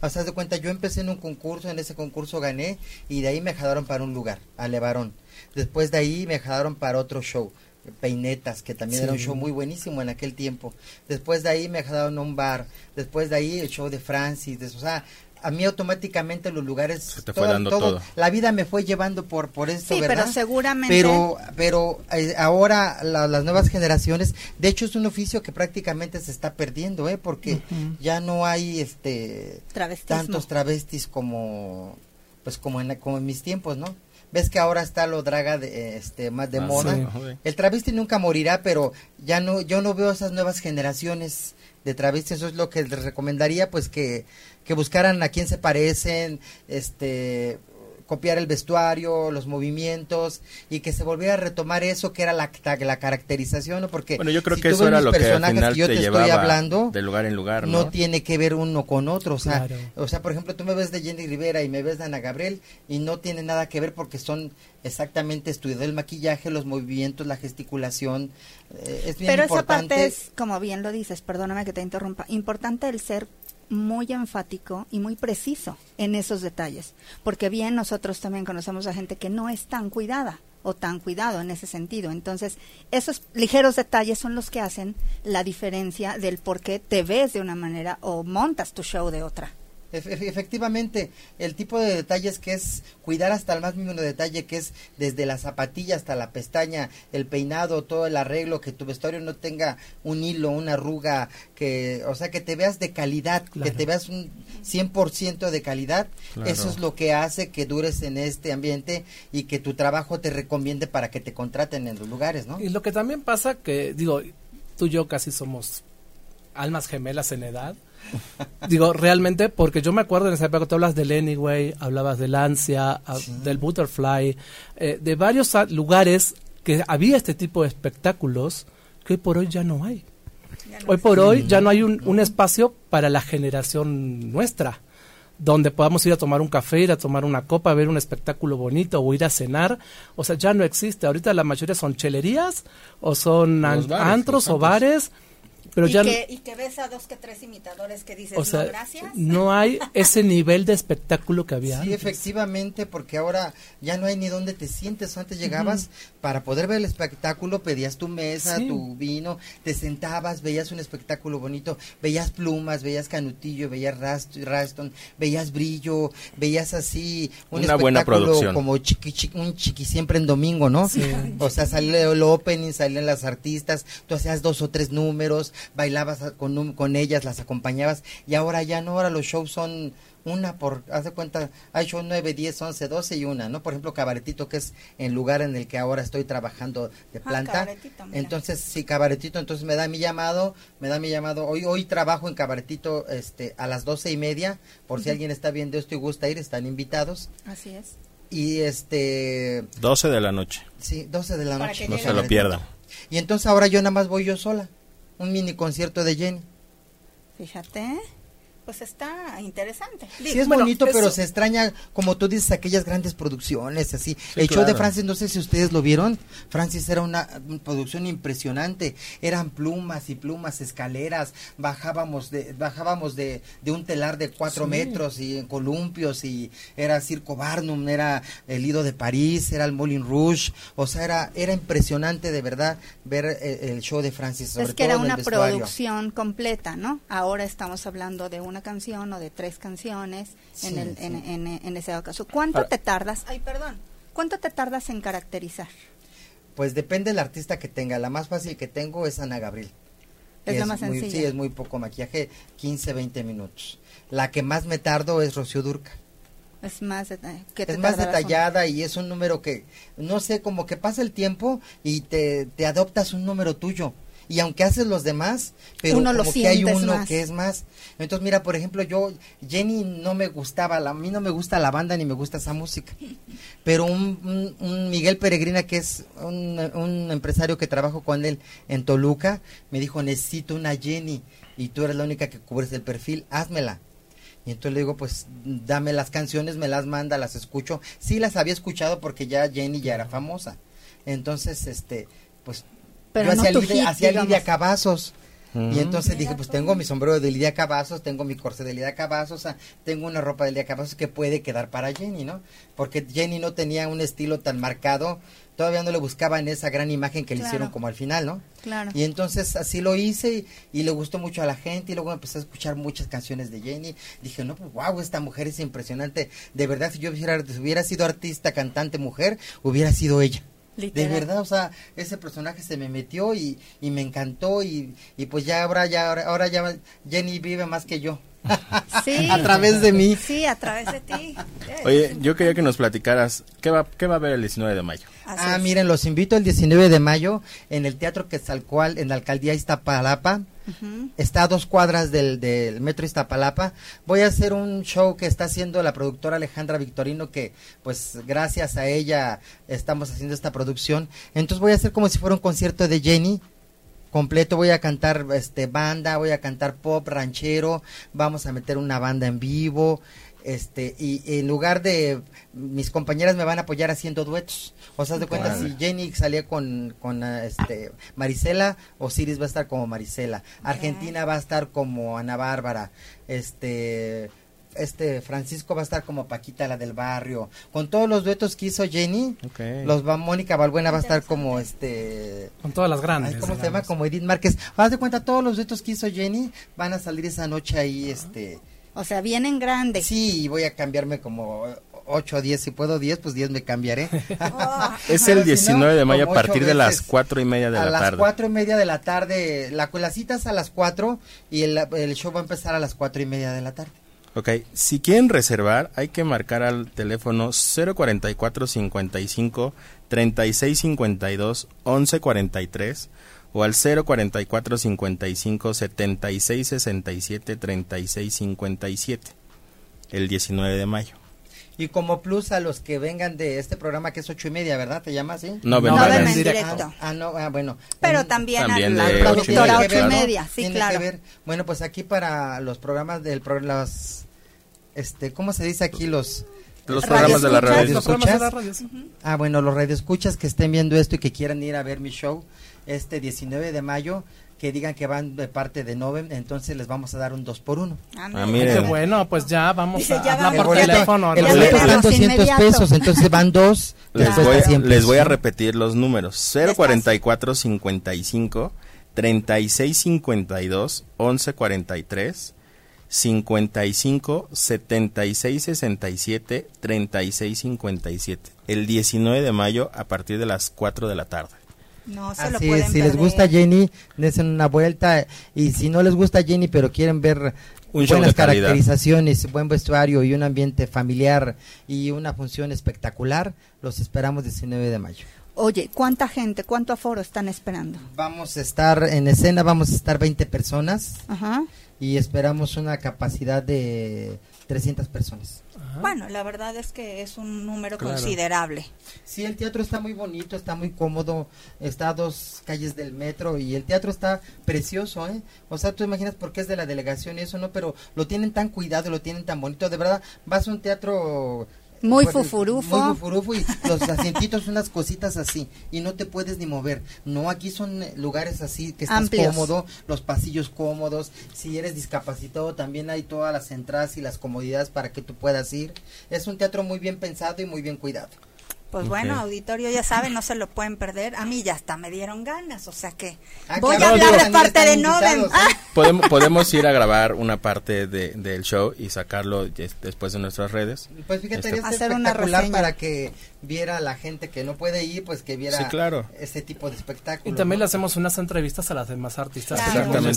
Haz de cuenta, yo empecé en un concurso, en ese concurso gané y de ahí me jalaron para un lugar, a Levarón. Después de ahí me jalaron para otro show, Peinetas, que también era un show muy buenísimo en aquel tiempo. Después de ahí me jalaron a un bar. Después de ahí el show de Francis. o sea, a mí automáticamente los lugares Se te fue dando todo, la vida me fue llevando por por esto sí, pero seguramente. Pero pero eh, ahora las nuevas generaciones de hecho es un oficio que prácticamente se está perdiendo eh porque ya no hay este tantos travestis como pues como en como en mis tiempos no ves que ahora está lo draga de, este más de ah, moda. el travesti nunca morirá pero ya no yo no veo esas nuevas generaciones de travestis. Eso es lo que les recomendaría pues que que buscaran a quién se parecen, este copiar el vestuario, los movimientos y que se volviera a retomar eso que era la, la caracterización, ¿no? Porque bueno, yo creo que eso era lo que, al final yo te, estoy hablando de lugar en lugar, ¿no? tiene que ver uno con otro, o sea, o sea, por ejemplo, tú me ves de Jenny Rivera y me ves de Ana Gabriel y no tiene nada que ver porque son exactamente estudiado el maquillaje, los movimientos, la gesticulación, eh, es bien Pero esa parte es, como bien lo dices, perdóname que te interrumpa, importante el ser muy enfático y muy preciso en esos detalles, porque bien nosotros también conocemos a gente que no es tan cuidada o tan cuidado en ese sentido. Entonces, esos ligeros detalles son los que hacen la diferencia del por qué te ves de una manera o montas tu show de otra efectivamente, el tipo de detalles que es cuidar hasta el más mínimo detalle, que es desde la zapatilla hasta la pestaña, el peinado, todo el arreglo, que tu vestuario no tenga un hilo, una arruga, que, o sea, que te veas de calidad, que te veas un 100% de calidad, eso es lo que hace que dures en este ambiente y que tu trabajo te recomiende para que te contraten en los lugares, ¿no? Y lo que también pasa que, digo, tú y yo casi somos almas gemelas en edad, Digo, realmente, porque yo me acuerdo en esa época, tú hablas del Anyway, hablabas del Ansia, del Butterfly, eh, de varios lugares que había este tipo de espectáculos que hoy por hoy ya no hay. hoy por hoy ya no hay un, un, espacio para la generación nuestra, donde podamos ir a tomar un café, ir a tomar una copa, ver un espectáculo bonito o ir a cenar. O sea, ya no existe. Ahorita la mayoría son chelerías o son antros o bares pero y ya que, y que ves a dos que tres imitadores que dices, no, gracias. No hay ese nivel de espectáculo que había. Sí, efectivamente, porque ahora ya no hay ni dónde te sientes. Antes llegabas para poder ver el espectáculo, pedías tu mesa, tu vino, te sentabas, veías un espectáculo bonito, veías plumas, veías canutillo, veías raston, veías brillo, veías así un Una buena producción. como chiqui, un chiqui siempre en domingo, ¿no? O sea, salía el opening, salían las artistas, tú hacías dos o tres números, bailabas con, con ellas, las acompañabas y ahora ya no, ahora los shows son una por, haz de cuenta, hay show 9, 10, 11, 12 y una, ¿no? Por ejemplo, Cabaretito, que es el lugar en el que ahora estoy trabajando de ah, planta. entonces, sí, Cabaretito, entonces me da mi llamado, me da mi llamado. Hoy hoy trabajo en Cabaretito este, a las doce y media, por si alguien está viendo esto y gusta ir, están invitados. Así es. Y este... 12 de la noche. Sí, 12 de la noche. No se lo pierdan. Y entonces ahora yo nada más voy yo sola un mini concierto de Jenny. Fíjate pues está interesante. Sí, es bonito, pero se extraña, como tú dices, aquellas grandes producciones, así. el show de Francis, no sé si ustedes lo vieron, Francis era una, producción impresionante, eran plumas y plumas, escaleras, bajábamos de bajábamos de, de un telar de cuatro metros y en columpios y era Circo Barnum, era el Lido de París, era el Moulin Rouge, o sea, era, era impresionante de verdad ver eh, el, show de Francis. Sobre es que era una producción completa, ¿no? Ahora estamos hablando de un una canción o de tres canciones en, el, En, ese caso. ¿Cuánto te tardas? Ay, perdón. ¿Cuánto te tardas en caracterizar? Pues depende del artista que tenga. La más fácil que tengo es Ana Gabriel. Es la más sencilla. Sí, es muy poco maquillaje, 15, 20 minutos. La que más me tardo es Rocío Durca. Es más, que es más detallada y es un número que, no sé, como que pasa el tiempo y te, te adoptas un número tuyo y aunque haces los demás, pero uno como que hay uno que es más. Entonces, mira, por ejemplo, yo, Jenny no me gustaba, a mí no me gusta la banda ni me gusta esa música, pero un, un, Miguel Peregrina, que es un, un, empresario que trabajo con él en Toluca, me dijo, necesito una Jenny y tú eres la única que cubres el perfil, házmela. Y entonces le digo, pues dame las canciones, me las manda, las escucho. Sí las había escuchado porque ya Jenny ya era famosa. Entonces, este, pues pero yo hacía, Lidia Cavazos. Y mm. entonces dije, pues tengo mi sombrero de Lidia Cavazos, tengo mi corsé de Lidia Cavazos, tengo una ropa de Lidia Cavazos que puede quedar para Jenny, ¿no? Porque Jenny no tenía un estilo tan marcado, todavía no le buscaba en esa gran imagen que le hicieron como al final, ¿no? Claro. Y entonces así lo hice y, le gustó mucho a la gente y luego empecé a escuchar muchas canciones de Jenny. Dije, no, pues wow, esta mujer es impresionante. De verdad, si yo hubiera, hubiera sido artista, cantante, mujer, hubiera sido ella. De verdad, o sea, ese personaje se me metió y, y me encantó y, y, pues ya ahora ya ahora, ya Jenny vive más que yo. Sí. a través de mí. Sí, a través de ti. Oye, yo quería que nos platicaras, ¿qué va, qué va a haber el 19 de mayo? Ah, miren, los invito el 19 de mayo en el Teatro Quetzalcoal, en la Alcaldía Iztapalapa. Está a dos cuadras del, del, Metro Iztapalapa. Voy a hacer un show que está haciendo la productora Alejandra Victorino, que pues gracias a ella estamos haciendo esta producción. Entonces voy a hacer como si fuera un concierto de Jenny, completo, voy a cantar este banda, voy a cantar pop ranchero, vamos a meter una banda en vivo, este y en lugar de mis compañeras me van a apoyar haciendo duetos. O sea de cuenta si Jenny salía con con este Marisela Osiris va a estar como Marisela. Argentina va a estar como Ana Bárbara. Este este Francisco va a estar como Paquita la del barrio. Con todos los duetos que hizo Jenny los va Mónica Balbuena va a estar como este con todas las grandes. cómo se llama como Edith Márquez. Haz de cuenta todos los duetos que hizo Jenny van a salir esa noche ahí este o sea, vienen grandes. Sí, voy a cambiarme como 8 o 10, si puedo 10, pues 10 me cambiaré. es el 19 de mayo a partir de las 4 y media de la tarde. A las 4 y media de la tarde, la, la cita es a las 4 y el, el show va a empezar a las 4 y media de la tarde. Ok, si quieren reservar, hay que marcar al teléfono 044 55 36 52 11 43 o al 044 55 76 67 36 57 el 19 de mayo. Y como plus a los que vengan de este programa que es ocho y media, ¿verdad? ¿Te llamas así? No, no, en directo. Ah, no, ah, bueno. Pero también, a la productora ocho y media, sí, claro. Bueno, pues aquí para los programas del los, este, ¿cómo se dice aquí los? Los programas de la radio. Los programas de la radio, Ah, bueno, los radioescuchas que estén viendo esto y que quieran ir a ver mi show, este 19 de mayo que digan que van de parte de Novem, entonces les vamos a dar un 2 por 1 Ah, ah Qué bueno, pues ya vamos a hablar por teléfono. El boleto están 200 pesos, entonces van dos. Les voy, les voy a repetir los números. 044 55 36 52 11 43 55 76 67 36 57. El 19 de mayo a partir de las 4 de la tarde. No se Así es, si les gusta Jenny, den una vuelta y si no les gusta Jenny pero quieren ver buenas caracterizaciones, buen vestuario y un ambiente familiar y una función espectacular, los esperamos 19 de mayo. Oye, ¿cuánta gente, cuánto aforo están esperando? Vamos a estar en escena, vamos a estar 20 personas y esperamos una capacidad de 300 personas. Bueno, la verdad es que es un número considerable. Sí, el teatro está muy bonito, está muy cómodo, está a dos calles del metro y el teatro está precioso, ¿eh? O sea, tú imaginas por qué es de la delegación y eso, ¿no? Pero lo tienen tan cuidado, lo tienen tan bonito, de verdad, vas a un teatro muy fufurufo. Muy fufurufo y los asientitos son unas cositas así y no te puedes ni mover. No, aquí son lugares así que estás cómodo, los pasillos cómodos. Si eres discapacitado también hay todas las entradas y las comodidades para que tú puedas ir. Es un teatro muy bien pensado y muy bien cuidado. Pues bueno, auditorio, ya saben, no se lo pueden perder. A mí ya hasta me dieron ganas, o sea que ah, voy a hablar de parte de Noven. Podemos, podemos ir a grabar una parte de, del show y sacarlo después de nuestras redes. Pues fíjate, este, hacer una para que viera la gente que no puede ir, pues que viera claro. ese tipo de espectáculo. Y también le hacemos unas entrevistas a las demás artistas. Exactamente.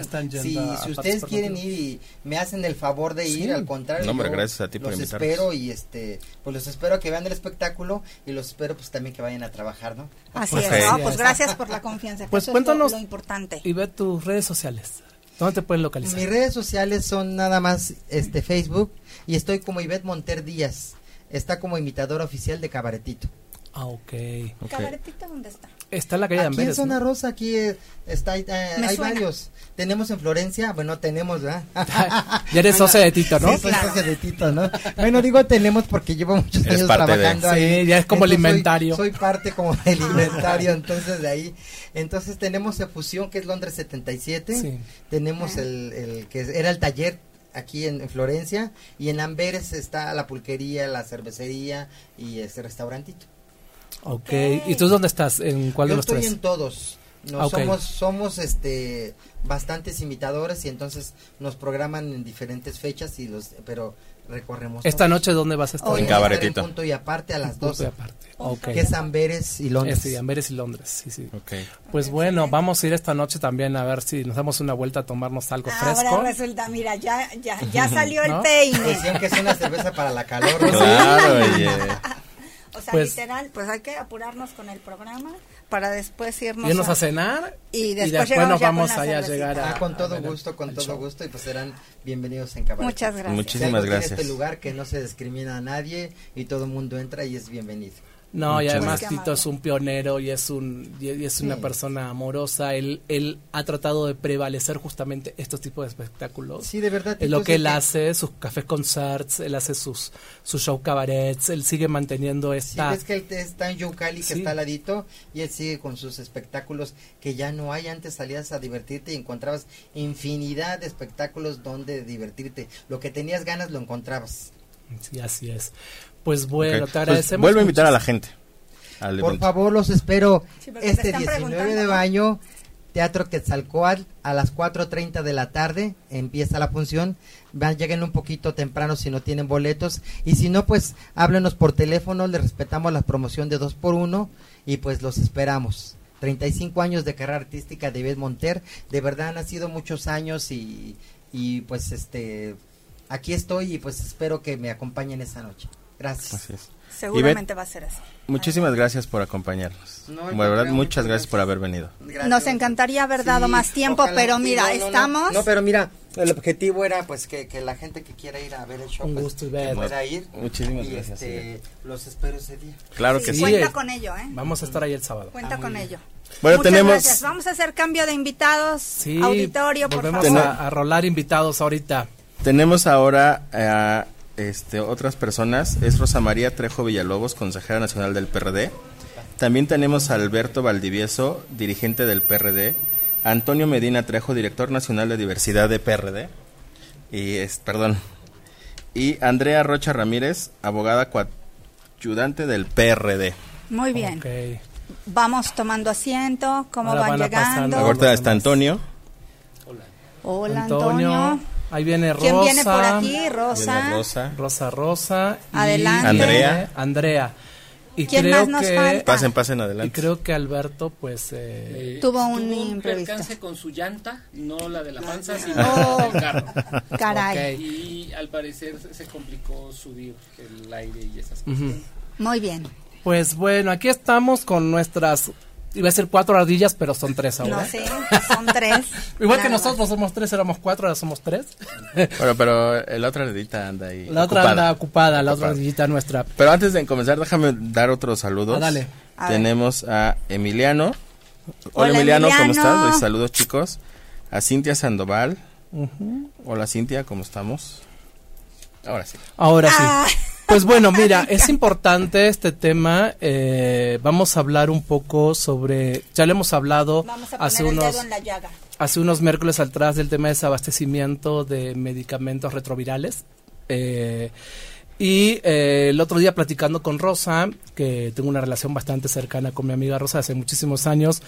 Están, si, ustedes quieren ir y me hacen el favor de ir, al contrario, no, gracias a ti por los espero y este, pues los espero a que vean el espectáculo y los espero pues también que vayan a trabajar, ¿no? Así es, pues gracias por la confianza. Pues cuéntanos lo, importante. Y ve tus redes sociales. ¿Dónde te pueden localizar? Mis redes sociales son nada más este Facebook y estoy como Ivette Monter Díaz está como imitador oficial de Cabaretito. Ah, ok. ¿Cabaretito dónde está? Está en la calle de Amberes. Aquí en Zona Rosa, aquí eh, está, eh, hay varios. Tenemos en Florencia, bueno, tenemos, ¿verdad? ya eres socia de Tito, ¿no? Sí, soy socia de Tito, ¿no? Bueno, digo tenemos porque llevo muchos años trabajando ahí. Sí, ya es como el inventario. Soy, parte como del inventario, entonces de ahí. Entonces tenemos Fusión, que es Londres 77. Sí. Tenemos el, el que era el taller aquí en, Florencia y en Amberes está la pulquería, la cervecería y ese restaurantito. Ok, ¿y tú dónde estás? ¿En cuál de los estoy en todos. No, somos, somos este bastantes imitadores y entonces nos programan en diferentes fechas y los pero recorremos. ¿Esta noche dónde vas a estar? en Cabaretito. punto y aparte a las 12. aparte. Okay. Que es Amberes y Londres. Sí, Amberes y Londres, sí, sí. Okay. Pues bueno, vamos a ir esta noche también a ver si nos damos una vuelta a tomarnos algo fresco. Ahora resulta, mira, ya, ya, ya salió el peine. Decían que es una cerveza para la calor. Claro, oye. O sea, pues, literal, pues hay que apurarnos con el programa para después irnos, irnos a, cenar y después, nos vamos allá a llegar a, ah, con todo gusto, con todo gusto y pues serán bienvenidos en Cabaret. Muchas gracias. Muchísimas gracias. este lugar que no se discrimina a nadie y todo el mundo entra y es bienvenido. No, y además Tito es un pionero y es un y es una persona amorosa. Él él ha tratado de prevalecer justamente estos tipos de espectáculos. Sí, de verdad. Es lo que él hace, sus cafés concerts, él hace sus sus show cabarets, él sigue manteniendo esta. Sí, es que él está en Yucali que está al ladito y él sigue con sus espectáculos que ya no hay. Antes salías a divertirte y encontrabas infinidad de espectáculos donde divertirte. Lo que tenías ganas lo encontrabas. Sí, así es. Pues bueno, te pues agradecemos. vuelvo a invitar a la gente. Por favor, los espero este 19 de mayo, Teatro Quetzalcoatl, a las 4.30 de la tarde, empieza la función. Van, lleguen un poquito temprano si no tienen boletos. Y si no, pues háblenos por teléfono, les respetamos la promoción de 2 por 1 y pues los esperamos. 35 años de carrera artística de David Monter, de verdad han sido muchos años y, y pues este aquí estoy y pues espero que me acompañen esa noche. Gracias. Seguramente va a ser así. Muchísimas gracias por acompañarnos. verdad, muchas gracias por haber venido. Nos encantaría haber dado más tiempo, pero mira, estamos... No, pero mira, el objetivo era pues que, la gente que quiera ir a ver el show, Un pues, pueda ir. Muchísimas gracias. Este, los espero ese día. Claro que sí. Cuenta con ello, ¿eh? Vamos a estar ahí el sábado. Cuenta ah, con ello. Bueno, Muchas tenemos... Gracias. Vamos a hacer cambio de invitados. Sí, auditorio, por favor. A, a rolar invitados ahorita. Tenemos ahora a este, otras personas es Rosa María Trejo Villalobos, consejera nacional del PRD. También tenemos a Alberto Valdivieso, dirigente del PRD. Antonio Medina Trejo, director nacional de diversidad de PRD. Y es, perdón. Y Andrea Rocha Ramírez, abogada coayudante del PRD. Muy bien. Vamos tomando asiento, ¿cómo van, llegando? Ahorita está Antonio. Hola. Hola, Antonio. Ahí viene Rosa. ¿Quién viene por aquí? Rosa. Rosa. Rosa, Rosa. Adelante. Andrea. Andrea. Y ¿Quién creo más nos que, falta? Pasen, pasen adelante. Y creo que Alberto, pues... Eh, tuvo un tuvo percance con su llanta, no la de la panza, sino oh, del carro. Caray. Y al parecer se complicó subir el aire y esas cosas. Muy bien. Pues bueno, aquí estamos con nuestras Iba a ser cuatro ardillas, pero son tres ahora. No sé, son tres. Igual que nosotros somos tres, éramos cuatro, ahora somos tres. bueno, pero la otra ardillita anda ahí. La otra anda ocupada, la otra ardillita nuestra. Pero antes de comenzar, déjame dar otros saludos. Ah, dale. Tenemos a Emiliano. Hola, Emiliano, ¿cómo estás? saludos, chicos. A Cintia Sandoval. Hola, Cintia, ¿cómo estamos? Ahora sí. Ahora sí. Pues bueno, mira, es importante este tema. Eh, vamos a hablar un poco sobre, ya le hemos hablado hace unos hace unos miércoles atrás del tema de desabastecimiento de medicamentos retrovirales. Eh, y eh, el otro día platicando con Rosa, que tengo una relación bastante cercana con mi amiga Rosa hace muchísimos años,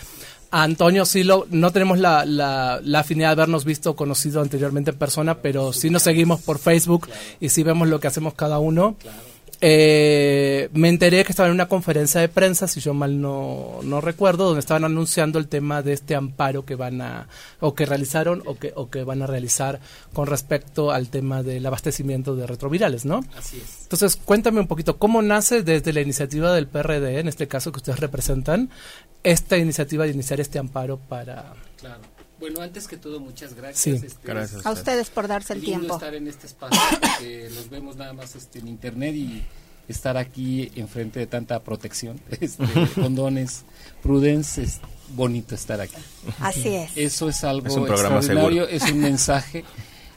Antonio sí lo, no tenemos la, la, afinidad de habernos visto, conocido anteriormente en persona, pero sí nos seguimos por Facebook y sí vemos lo que hacemos cada uno. Eh, me enteré que estaba en una conferencia de prensa, si yo mal no, no recuerdo, donde estaban anunciando el tema de este amparo que van a, o que realizaron, o que, o que van a realizar con respecto al tema del abastecimiento de retrovirales, ¿no? Así es. Entonces, cuéntame un poquito, ¿cómo nace desde la iniciativa del PRD, en este caso que ustedes representan, esta iniciativa de iniciar este amparo para... Claro. Bueno, antes que todo, muchas gracias. Este, gracias a ustedes por darse el tiempo. estar en este espacio, porque los vemos nada más este, en internet y estar aquí enfrente de tanta protección, este, condones, prudence, es bonito estar aquí. Así es. Eso es algo es un extraordinario, es un mensaje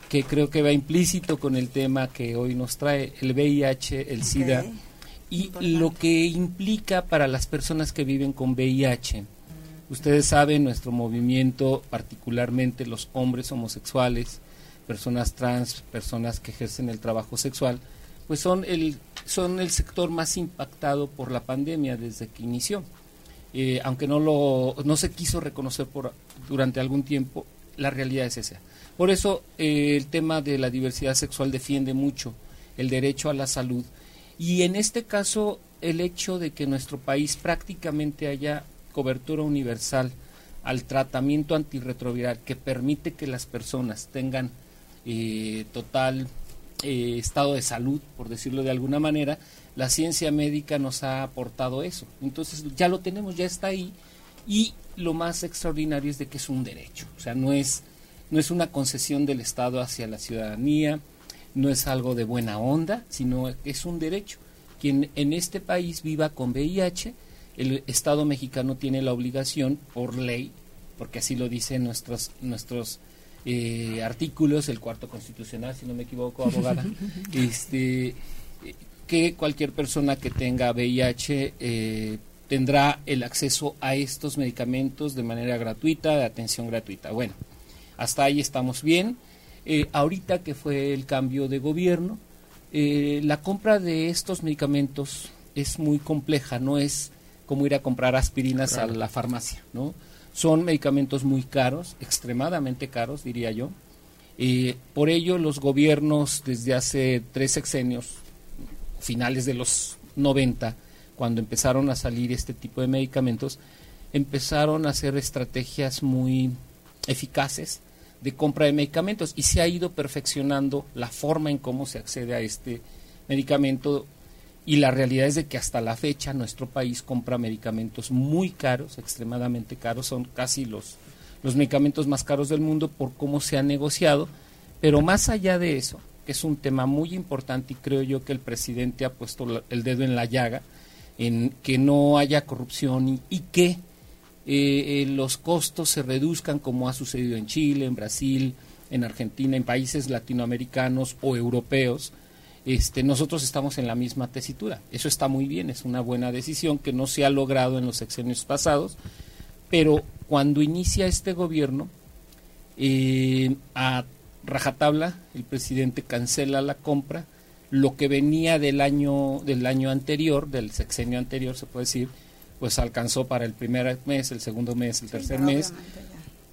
que creo que va implícito con el tema que hoy nos trae el VIH, el SIDA y lo que implica para las personas que viven con VIH Ustedes saben, nuestro movimiento, particularmente los hombres homosexuales, personas trans, personas que ejercen el trabajo sexual, pues son el, son el sector más impactado por la pandemia desde que inició. Eh, aunque no, lo, no se quiso reconocer por, durante algún tiempo, la realidad es esa. Por eso eh, el tema de la diversidad sexual defiende mucho el derecho a la salud y en este caso el hecho de que nuestro país prácticamente haya cobertura universal al tratamiento antirretroviral que permite que las personas tengan eh, total eh, estado de salud, por decirlo de alguna manera, la ciencia médica nos ha aportado eso. Entonces ya lo tenemos, ya está ahí. Y lo más extraordinario es de que es un derecho. O sea, no es, no es una concesión del Estado hacia la ciudadanía, no es algo de buena onda, sino que es un derecho. Quien en este país viva con VIH, el Estado mexicano tiene la obligación por ley, porque así lo dicen nuestros, nuestros eh, artículos, el cuarto constitucional, si no me equivoco, abogada, este, que cualquier persona que tenga VIH eh, tendrá el acceso a estos medicamentos de manera gratuita, de atención gratuita. Bueno, hasta ahí estamos bien. Eh, ahorita que fue el cambio de gobierno, eh, la compra de estos medicamentos es muy compleja, no es como ir a comprar aspirinas a la farmacia, ¿no? Son medicamentos muy caros, extremadamente caros, diría yo. Eh, por ello, los gobiernos desde hace tres sexenios, finales de los 90, cuando empezaron a salir este tipo de medicamentos, empezaron a hacer estrategias muy eficaces de compra de medicamentos y se ha ido perfeccionando la forma en cómo se accede a este medicamento y la realidad es de que hasta la fecha nuestro país compra medicamentos muy caros, extremadamente caros, son casi los, los medicamentos más caros del mundo por cómo se ha negociado, pero más allá de eso, que es un tema muy importante y creo yo que el presidente ha puesto el dedo en la llaga, en que no haya corrupción y que eh, eh, los costos se reduzcan como ha sucedido en Chile, en Brasil, en Argentina, en países latinoamericanos o europeos, este, nosotros estamos en la misma tesitura. Eso está muy bien, es una buena decisión que no se ha logrado en los sexenios pasados, pero cuando inicia este gobierno, eh, a rajatabla, el presidente cancela la compra, lo que venía del año, del año anterior, del sexenio anterior, se puede decir, pues alcanzó para el primer mes, el segundo mes, el tercer mes.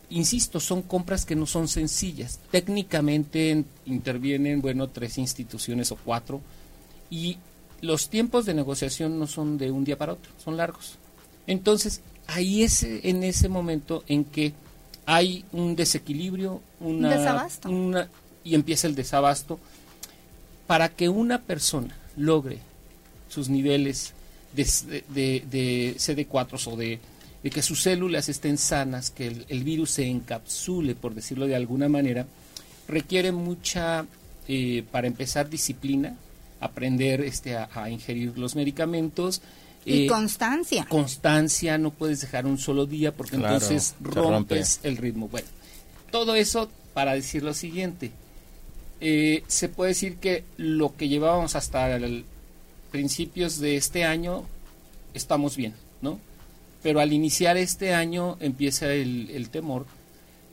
Insisto, son compras que no son sencillas. Técnicamente intervienen, bueno, tres instituciones o cuatro y los tiempos de negociación no son de un día para otro, son largos. Entonces, ahí es en ese momento en que hay un desequilibrio, una, desabasto. Una, y empieza el desabasto para que una persona logre sus niveles de, de, CD4 o de, que sus células estén sanas, que el, virus se encapsule, por decirlo de alguna manera, requiere mucha, eh, para empezar, disciplina, aprender este, a, ingerir los medicamentos. Y eh, constancia. Constancia, no puedes dejar un solo día porque entonces rompes el ritmo. Bueno, todo eso para decir lo siguiente. Eh, se puede decir que lo que llevábamos hasta el, principios de este año estamos bien, ¿no? Pero al iniciar este año empieza el, temor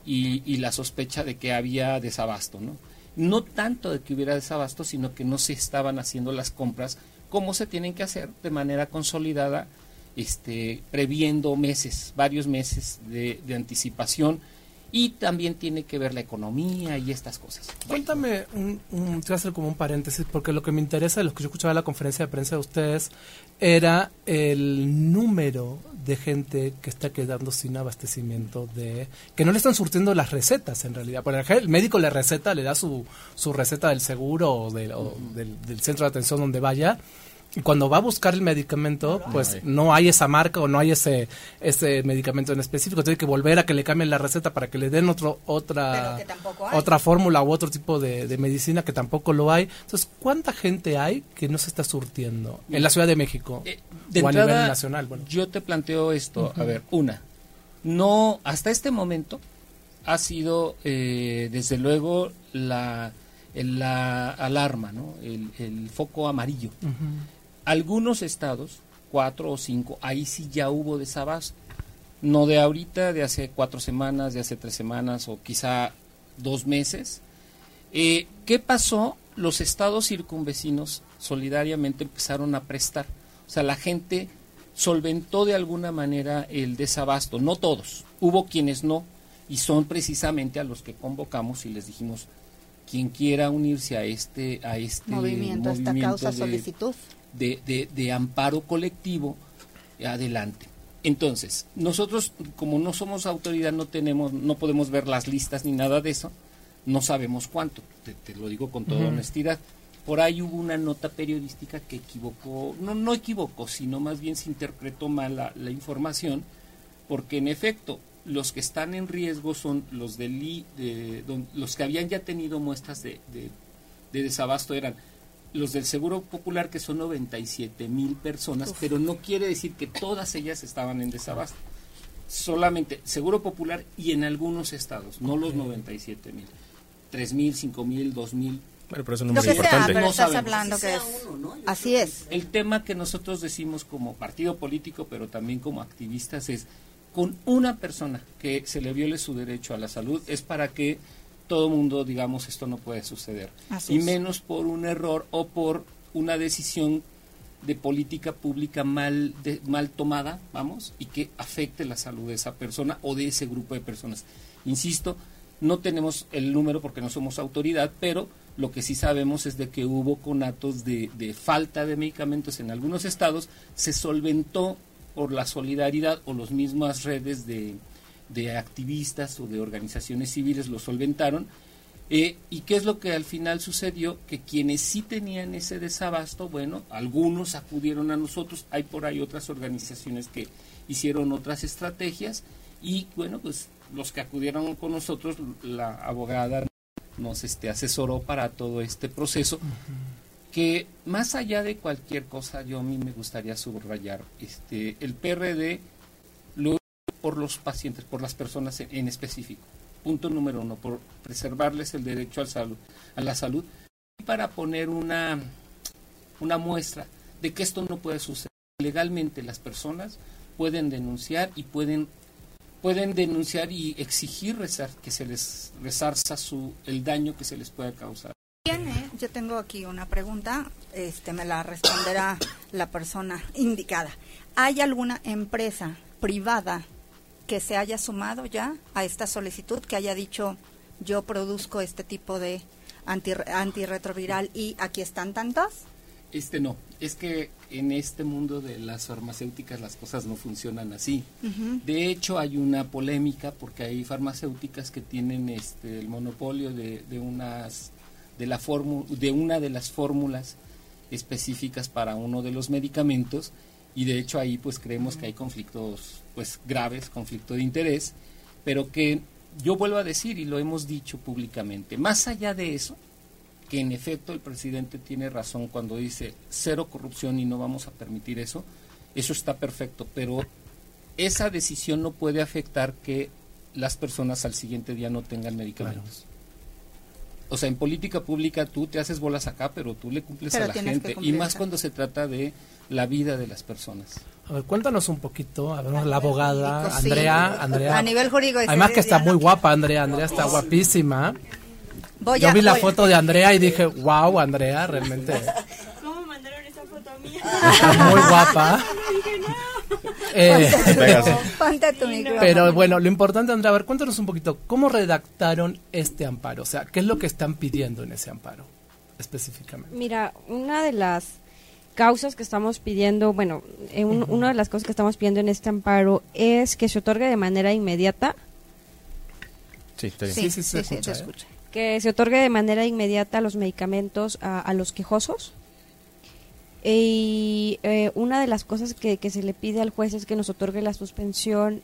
y, la sospecha de que había desabasto, ¿no? No tanto de que hubiera desabasto, sino que no se estaban haciendo las compras como se tienen que hacer de manera consolidada, este, previendo meses, varios meses de, de anticipación y también tiene que ver la economía y estas cosas. Cuéntame, un, un, te voy a hacer como un paréntesis, porque lo que me interesa de lo que yo escuchaba en la conferencia de prensa de ustedes era el número de gente que está quedando sin abastecimiento de que no le están surtiendo las recetas en realidad por el médico le receta le da su, su receta del seguro o, del, del, centro de atención donde vaya y cuando va a buscar el medicamento, pues no hay esa marca o no hay ese ese medicamento en específico. Tiene que volver a que le cambien la receta para que le den otro otra otra fórmula u otro tipo de, medicina que tampoco lo hay. Entonces, ¿cuánta gente hay que no se está surtiendo en la Ciudad de México eh, o a nivel nacional? Bueno. Yo te planteo esto. A ver, una, no hasta este momento ha sido eh, desde luego la la alarma, ¿no? el, el foco amarillo. Algunos estados, cuatro o cinco, ahí sí ya hubo desabasto. No de ahorita, de hace cuatro semanas, de hace tres semanas o quizá dos meses. Eh, ¿Qué pasó? Los estados circunvecinos solidariamente empezaron a prestar. O sea, la gente solventó de alguna manera el desabasto. No todos, hubo quienes no, y son precisamente a los que convocamos y les dijimos, quien quiera unirse a este, a este movimiento, a esta causa solicitud de, de, amparo colectivo adelante. Entonces, nosotros como no somos autoridad, no tenemos, no podemos ver las listas ni nada de eso, no sabemos cuánto, te, lo digo con toda honestidad. por ahí hubo una nota periodística que equivocó, no, no equivocó, sino más bien se interpretó mal la, información, porque en efecto los que están en riesgo son los de, los que habían ya tenido muestras de, de, desabasto eran los del Seguro Popular que son 97 mil personas, pero no quiere decir que todas ellas estaban en desabasto. Solamente Seguro Popular y en algunos estados, no los 97 mil. 3 mil, 5 mil, 2 mil, pero es un número importante. pero estás hablando que es... Así es. El tema que nosotros decimos como partido político, pero también como activistas, es con una persona que se le viole su derecho a la salud, es para que todo mundo digamos esto no puede suceder. y menos por un error o por una decisión de política pública mal, de, mal tomada, vamos, y que afecte la salud de esa persona o de ese grupo de personas. Insisto, no tenemos el número porque no somos autoridad, pero lo que sí sabemos es de que hubo conatos de, de falta de medicamentos en algunos estados, se solventó por la solidaridad o las mismas redes de, de activistas o de organizaciones civiles lo solventaron. Eh, ¿Y qué es lo que al final sucedió? Que quienes sí tenían ese desabasto, bueno, algunos acudieron a nosotros, hay por ahí otras organizaciones que hicieron otras estrategias y bueno, pues los que acudieron con nosotros, la abogada nos este, asesoró para todo este proceso. Que más allá de cualquier cosa, yo a mí me gustaría subrayar, este, el PRD por los pacientes, por las personas en, específico. Punto número uno, por preservarles el derecho al salud, a la salud y para poner una, una muestra de que esto no puede suceder. Legalmente las personas pueden denunciar y pueden pueden denunciar y exigir que se les resarza su, el daño que se les pueda causar. Bien, ¿eh? yo tengo aquí una pregunta, este, me la responderá la persona indicada. ¿Hay alguna empresa privada que se haya sumado ya a esta solicitud, que haya dicho yo produzco este tipo de antirretroviral y aquí están tantas? Este no, es que en este mundo de las farmacéuticas las cosas no funcionan así. De hecho, hay una polémica porque hay farmacéuticas que tienen este el monopolio de, de unas de la de una de las fórmulas específicas para uno de los medicamentos y de hecho ahí pues creemos que hay conflictos pues graves, conflicto de interés, pero que yo vuelvo a decir y lo hemos dicho públicamente, más allá de eso, que en efecto el presidente tiene razón cuando dice cero corrupción y no vamos a permitir eso, eso está perfecto, pero esa decisión no puede afectar que las personas al siguiente día no tengan medicamentos. O sea, en política pública tú te haces bolas acá, pero tú le cumples a la gente. Y más cuando se trata de la vida de las personas. A ver, cuéntanos un poquito, a ver, la abogada, Andrea, Andrea. A nivel jurídico. Además que está muy guapa, Andrea, Andrea está guapísima. Yo vi la foto de Andrea y dije, wow, Andrea, realmente. ¿Cómo mandaron esa foto a mí? muy guapa. Eh, pero bueno, lo importante, Andrea, a ver, cuéntanos un poquito, ¿cómo redactaron este amparo? O sea, ¿qué es lo que están pidiendo en ese amparo específicamente? Mira, una de las causas que estamos pidiendo, bueno, eh, una de las cosas que estamos pidiendo en este amparo es que se otorgue de manera inmediata. Sí, sí, sí, sí, se ¿eh? que se otorgue de manera inmediata los medicamentos a, los quejosos. Y eh, una de las cosas que, que, se le pide al juez es que nos otorgue la suspensión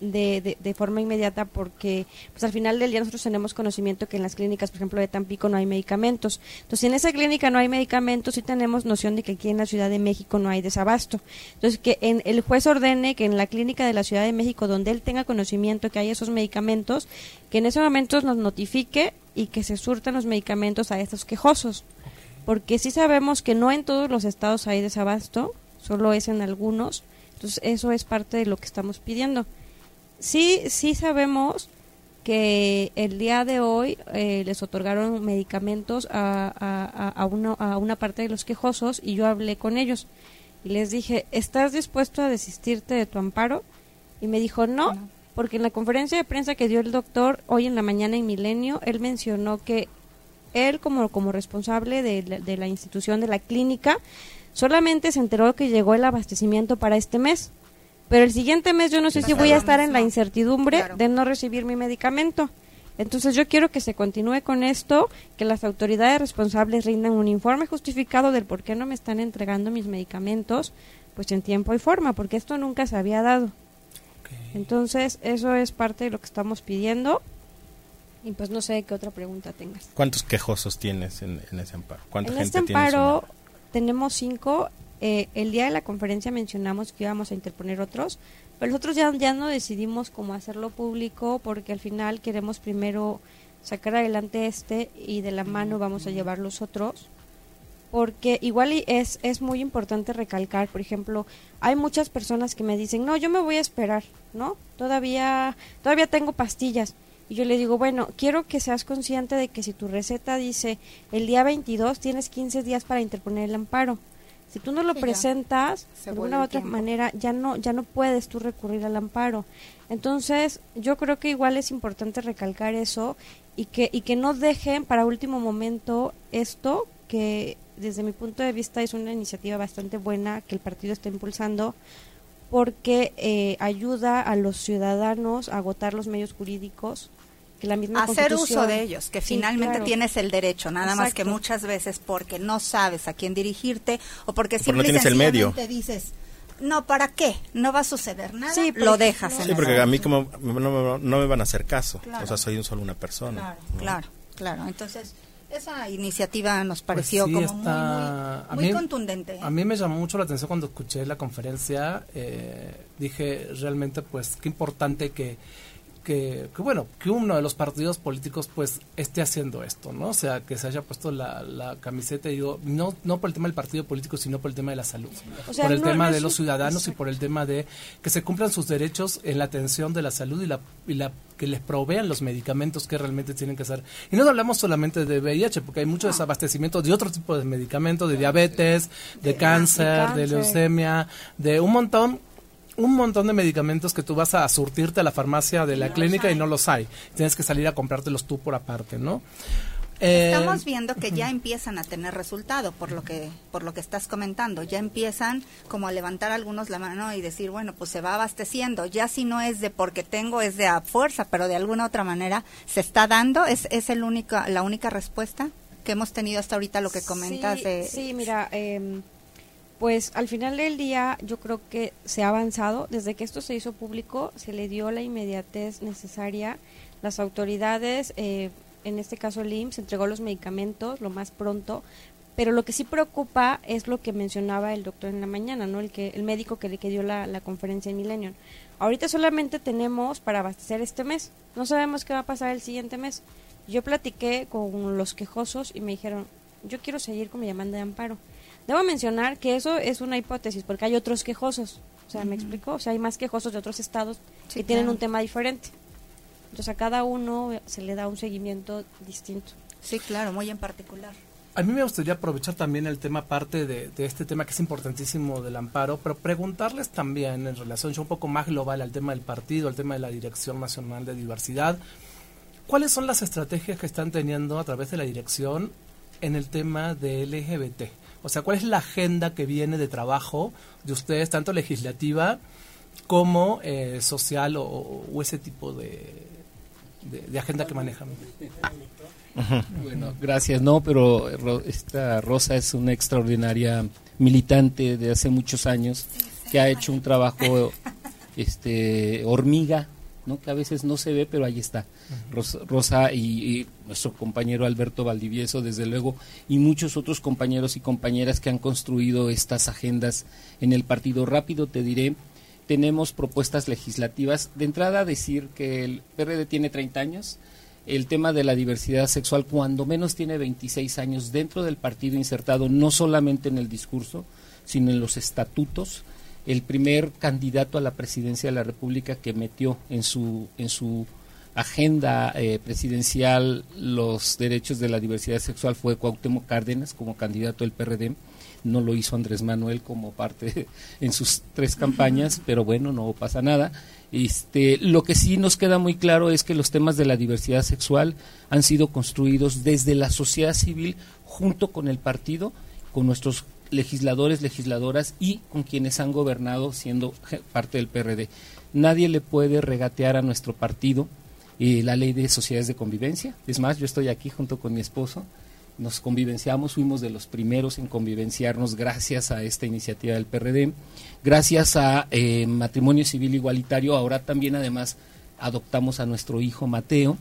eh, de, de, forma inmediata porque pues al final del día nosotros tenemos conocimiento que en las clínicas, por ejemplo, de Tampico no hay medicamentos. Entonces, si en esa clínica no hay medicamentos, sí tenemos noción de que aquí en la Ciudad de México no hay desabasto. Entonces, que en, el juez ordene que en la clínica de la Ciudad de México, donde él tenga conocimiento que hay esos medicamentos, que en ese momento nos notifique y que se surtan los medicamentos a estos quejosos. Porque sí sabemos que no en todos los estados hay desabasto, solo es en algunos. Entonces, eso es parte de lo que estamos pidiendo sí, sí sabemos que el día de hoy eh, les otorgaron medicamentos a, a, a, una parte de los quejosos y yo hablé con ellos. Y les dije, ¿estás dispuesto a desistirte de tu amparo? Y me dijo, no, porque en la conferencia de prensa que dio el doctor hoy en la mañana en Milenio, él mencionó que él como, como responsable de de la institución, de la clínica, solamente se enteró que llegó el abastecimiento para este mes pero el siguiente mes yo no sé si voy a estar en la incertidumbre de no recibir mi medicamento. Entonces yo quiero que se continúe con esto, que las autoridades responsables rindan un informe justificado del por qué no me están entregando mis medicamentos, pues en tiempo y forma, porque esto nunca se había dado. Entonces eso es parte de lo que estamos pidiendo. Y pues no sé qué otra pregunta tengas. ¿Cuántos quejosos tienes en, ese amparo? ¿Cuánta en gente este amparo tenemos cinco. Eh, el día de la conferencia mencionamos que íbamos a interponer otros, pero nosotros ya, ya no decidimos cómo hacerlo público porque al final queremos primero sacar adelante este y de la mano vamos a llevar los otros porque igual es, es muy importante recalcar, por ejemplo, hay muchas personas que me dicen, no, yo me voy a esperar, ¿no? Todavía, todavía tengo pastillas. Y yo le digo, bueno, quiero que seas consciente de que si tu receta dice el día 22 tienes 15 días para interponer el amparo. Si tú no lo presentas, de alguna u otra manera, ya no, ya no puedes tú recurrir al amparo. Entonces, yo creo que igual es importante recalcar eso y que, y que no dejen para último momento esto que desde mi punto de vista es una iniciativa bastante buena que el partido está impulsando porque eh, ayuda a los ciudadanos a agotar los medios jurídicos que la misma hacer uso de ellos que finalmente tienes el derecho nada más que muchas veces porque no sabes a quién dirigirte o porque simplemente no tienes el medio dices no, ¿para qué? No va a suceder nada, sí, lo dejas. sí, porque a mí como no, me van a hacer caso, o sea, soy un solo una persona. Claro, claro, claro. Entonces, esa iniciativa nos pues pareció como muy, contundente. A mí me llamó mucho la atención cuando escuché la conferencia. Eh, dije realmente, pues, qué importante que que, bueno, que uno de los partidos políticos pues esté haciendo esto, ¿no? O sea, que se haya puesto la, la camiseta, digo, no, no por el tema del partido político, sino por el tema de la salud, por el tema de los ciudadanos y por el tema de que se cumplan sus derechos en la atención de la salud y la, y la que les provean los medicamentos que realmente tienen que ser. Y no hablamos solamente de VIH, porque hay mucho desabastecimiento de otro tipo de medicamentos, de diabetes, de cáncer, de leucemia, de un montón un montón de medicamentos que tú vas a surtirte a la farmacia de la clínica y no los hay. Tienes que salir a comprártelos tú por aparte, ¿no? Estamos eh, viendo que ya empiezan a tener resultado por lo que por lo que estás comentando, ya empiezan como a levantar algunos la mano y decir, bueno, pues se va abasteciendo, ya si no es de porque tengo es de a fuerza, pero de alguna otra manera se está dando, es es el único la única respuesta que hemos tenido hasta ahorita lo que comentas sí, de Sí, mira, eh, pues al final del día yo creo que se ha avanzado. Desde que esto se hizo público, se le dio la inmediatez necesaria. Las autoridades, eh, en este caso el IMSS, entregó los medicamentos lo más pronto. Pero lo que sí preocupa es lo que mencionaba el doctor en la mañana, ¿no? El que el médico que le dio la, la conferencia en Millennium. Ahorita solamente tenemos para abastecer este mes. No sabemos qué va a pasar el siguiente mes. Yo platiqué con los quejosos y me dijeron, yo quiero seguir con mi demanda de amparo Debo mencionar que eso es una hipótesis, porque hay otros quejosos. O sea, ¿me explico? O sea, hay más quejosos de otros estados que tienen un tema diferente. Entonces, a cada uno se le da un seguimiento distinto. Sí, claro, muy en particular. A mí me gustaría aprovechar también el tema parte de, este tema que es importantísimo del amparo, pero preguntarles también en relación un poco más global al tema del partido, al tema de la Dirección Nacional de Diversidad, ¿cuáles son las estrategias que están teniendo a través de la dirección en el tema de LGBT? O sea, ¿cuál es la agenda que viene de trabajo de ustedes, tanto legislativa como eh, social o, ese tipo de, de, agenda que manejan? Bueno, gracias. No, pero esta Rosa es una extraordinaria militante de hace muchos años que ha hecho un trabajo este hormiga ¿no? que a veces no se ve, pero ahí está. Rosa, y, nuestro compañero Alberto Valdivieso, desde luego, y muchos otros compañeros y compañeras que han construido estas agendas en el partido. Rápido te diré, tenemos propuestas legislativas. De entrada, decir que el PRD tiene 30 años. El tema de la diversidad sexual, cuando menos tiene 26 años dentro del partido insertado, no solamente en el discurso, sino en los estatutos el primer candidato a la presidencia de la República que metió en su, en su agenda eh, presidencial los derechos de la diversidad sexual fue Cuauhtémoc Cárdenas como candidato del PRD. No lo hizo Andrés Manuel como parte en sus tres campañas, pero bueno, no pasa nada. Este, lo que sí nos queda muy claro es que los temas de la diversidad sexual han sido construidos desde la sociedad civil junto con el partido, con nuestros legisladores, legisladoras y con quienes han gobernado siendo parte del PRD. Nadie le puede regatear a nuestro partido eh, la ley de sociedades de convivencia. Es más, yo estoy aquí junto con mi esposo, nos convivenciamos, fuimos de los primeros en convivenciarnos gracias a esta iniciativa del PRD, gracias a eh, matrimonio civil igualitario, ahora también además adoptamos a nuestro hijo Mateo.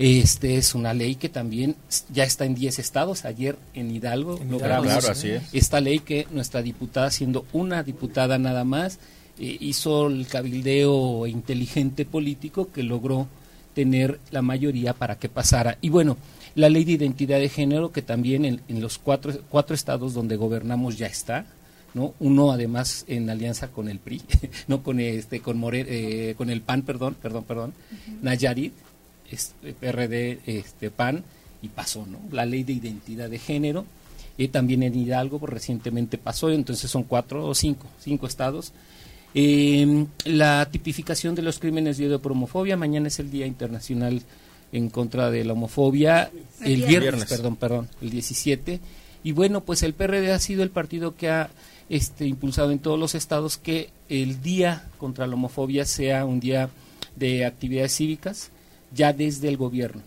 Este es una ley que también ya está en 10 estados. Ayer en Hidalgo logramos esta ley que nuestra diputada, siendo una diputada nada más, eh, hizo el cabildeo inteligente político que logró tener la mayoría para que pasara. Y bueno, la ley de identidad de género que también en, los cuatro, cuatro estados donde gobernamos ya está, ¿no? Uno además en alianza con el PRI, no con este con eh, con el PAN, perdón, perdón, perdón, Nayarit, este, PRD, este PAN y pasó, ¿no? La ley de identidad de género y también en Hidalgo pues, recientemente pasó, entonces son cuatro o cinco, cinco estados eh, la tipificación de los crímenes de promofobia. Mañana es el Día Internacional en contra de la homofobia. El, viernes, perdón, perdón, el 17. Y bueno, pues el PRD ha sido el partido que ha este, impulsado en todos los estados que el Día contra la homofobia sea un día de actividades cívicas ya desde el gobierno.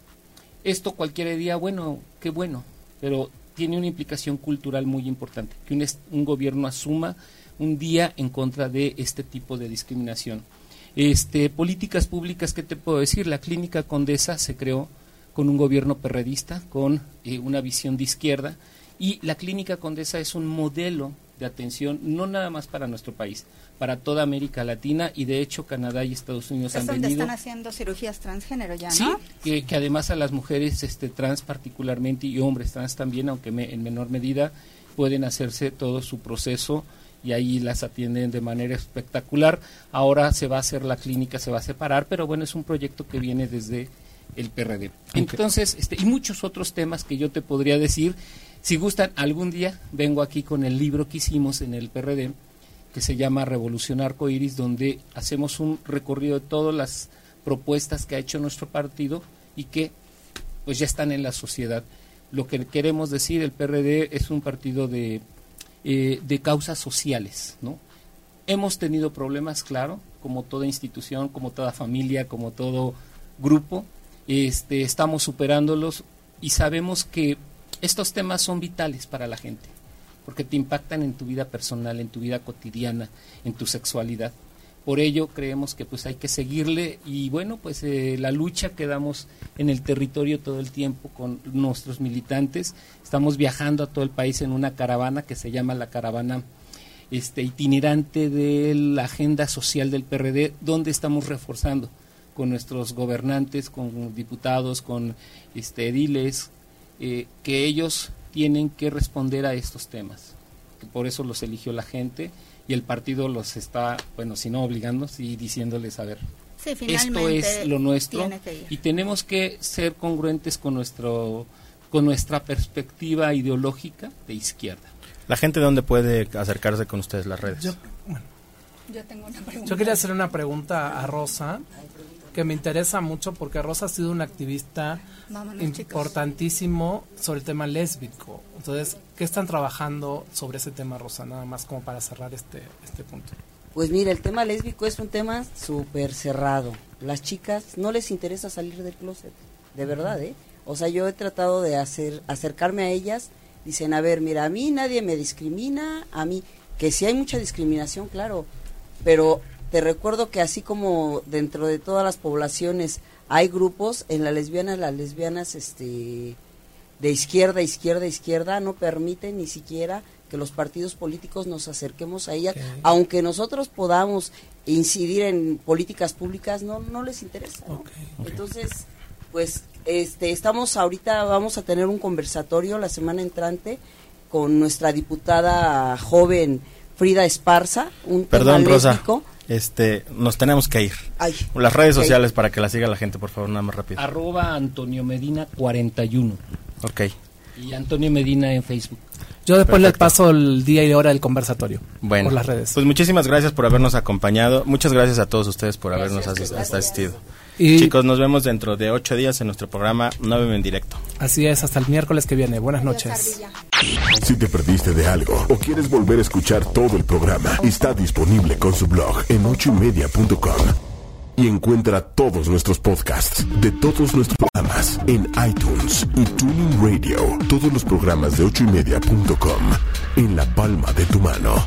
Esto cualquier día, bueno, qué bueno, pero tiene una implicación cultural muy importante, que un, un gobierno asuma un día en contra de este tipo de discriminación. Este, políticas públicas, ¿qué te puedo decir? La Clínica Condesa se creó con un gobierno perredista, con eh, una visión de izquierda, y la Clínica Condesa es un modelo de atención no nada más para nuestro país, para toda América Latina y de hecho Canadá y Estados Unidos han venido. están haciendo cirugías transgénero ya, ¿no? Sí, que, además a las mujeres este, trans particularmente y hombres trans también, aunque en menor medida, pueden hacerse todo su proceso y ahí las atienden de manera espectacular. Ahora se va a hacer la clínica, se va a separar, pero bueno, es un proyecto que viene desde el PRD. Entonces, este, y muchos otros temas que yo te podría decir. Si gustan, algún día vengo aquí con el libro que hicimos en el PRD, que se llama Revolución Arcoiris, donde hacemos un recorrido de todas las propuestas que ha hecho nuestro partido y que pues ya están en la sociedad. Lo que queremos decir, el PRD es un partido de eh, de causas sociales, ¿no? Hemos tenido problemas, claro, como toda institución, como toda familia, como todo grupo. Este, estamos superándolos y sabemos que estos temas son vitales para la gente, porque te impactan en tu vida personal, en tu vida cotidiana, en tu sexualidad. Por ello creemos que pues hay que seguirle y bueno, pues eh, la lucha que damos en el territorio todo el tiempo con nuestros militantes. Estamos viajando a todo el país en una caravana que se llama la caravana este, itinerante de la agenda social del PRD, donde estamos reforzando con nuestros gobernantes, con diputados, con este, ediles, eh, que ellos tienen que responder a estos temas. por eso los eligió la gente y el partido los está, bueno, si no obligando, y diciéndoles, a ver, esto es lo nuestro y tenemos que ser congruentes con, nuestro, con nuestra perspectiva ideológica de izquierda. ¿La gente dónde puede acercarse con ustedes las redes? Yo, tengo una pregunta. Yo quería hacer una pregunta a Rosa que me interesa mucho porque Rosa ha sido una activista importantísimo sobre el tema lésbico. Entonces, ¿qué están trabajando sobre ese tema, Rosa? Nada más como para cerrar este, este punto. Pues mira, el tema lésbico es un tema súper cerrado. Las chicas no les interesa salir del closet, de verdad, ¿eh? O sea, yo he tratado de hacer acercarme a ellas. Dicen, a ver, mira, a mí nadie me discrimina, a mí, que sí hay mucha discriminación, claro, pero te recuerdo que así como dentro de todas las poblaciones hay grupos, en las lesbianas, las lesbianas este, de izquierda, izquierda, izquierda, no permiten ni siquiera que los partidos políticos nos acerquemos a ellas, aunque nosotros podamos incidir en políticas públicas, no, no les interesa. Entonces, pues este, estamos ahorita, vamos a tener un conversatorio la semana entrante con nuestra diputada joven Frida Esparza, un Perdón, Rosa este, nos tenemos que ir. Las redes sociales para que la siga la gente, por favor, nada más rápido. Arroba Antonio Medina 41. Ok. Y Antonio Medina en Facebook. Yo después les paso el día y hora del conversatorio. Bueno, por las redes. Pues muchísimas gracias por habernos acompañado. Muchas gracias a todos ustedes por habernos asistido. Y Chicos, nos vemos dentro de ocho días en nuestro programa 9 en directo. Así es, hasta el miércoles que viene. Buenas noches. Si te perdiste de algo o quieres volver a escuchar todo el programa, está disponible con su blog en ochoymedia.com y encuentra todos nuestros podcasts de todos nuestros programas en iTunes y Tuning Radio. Todos los programas de ochoymedia.com en la palma de tu mano.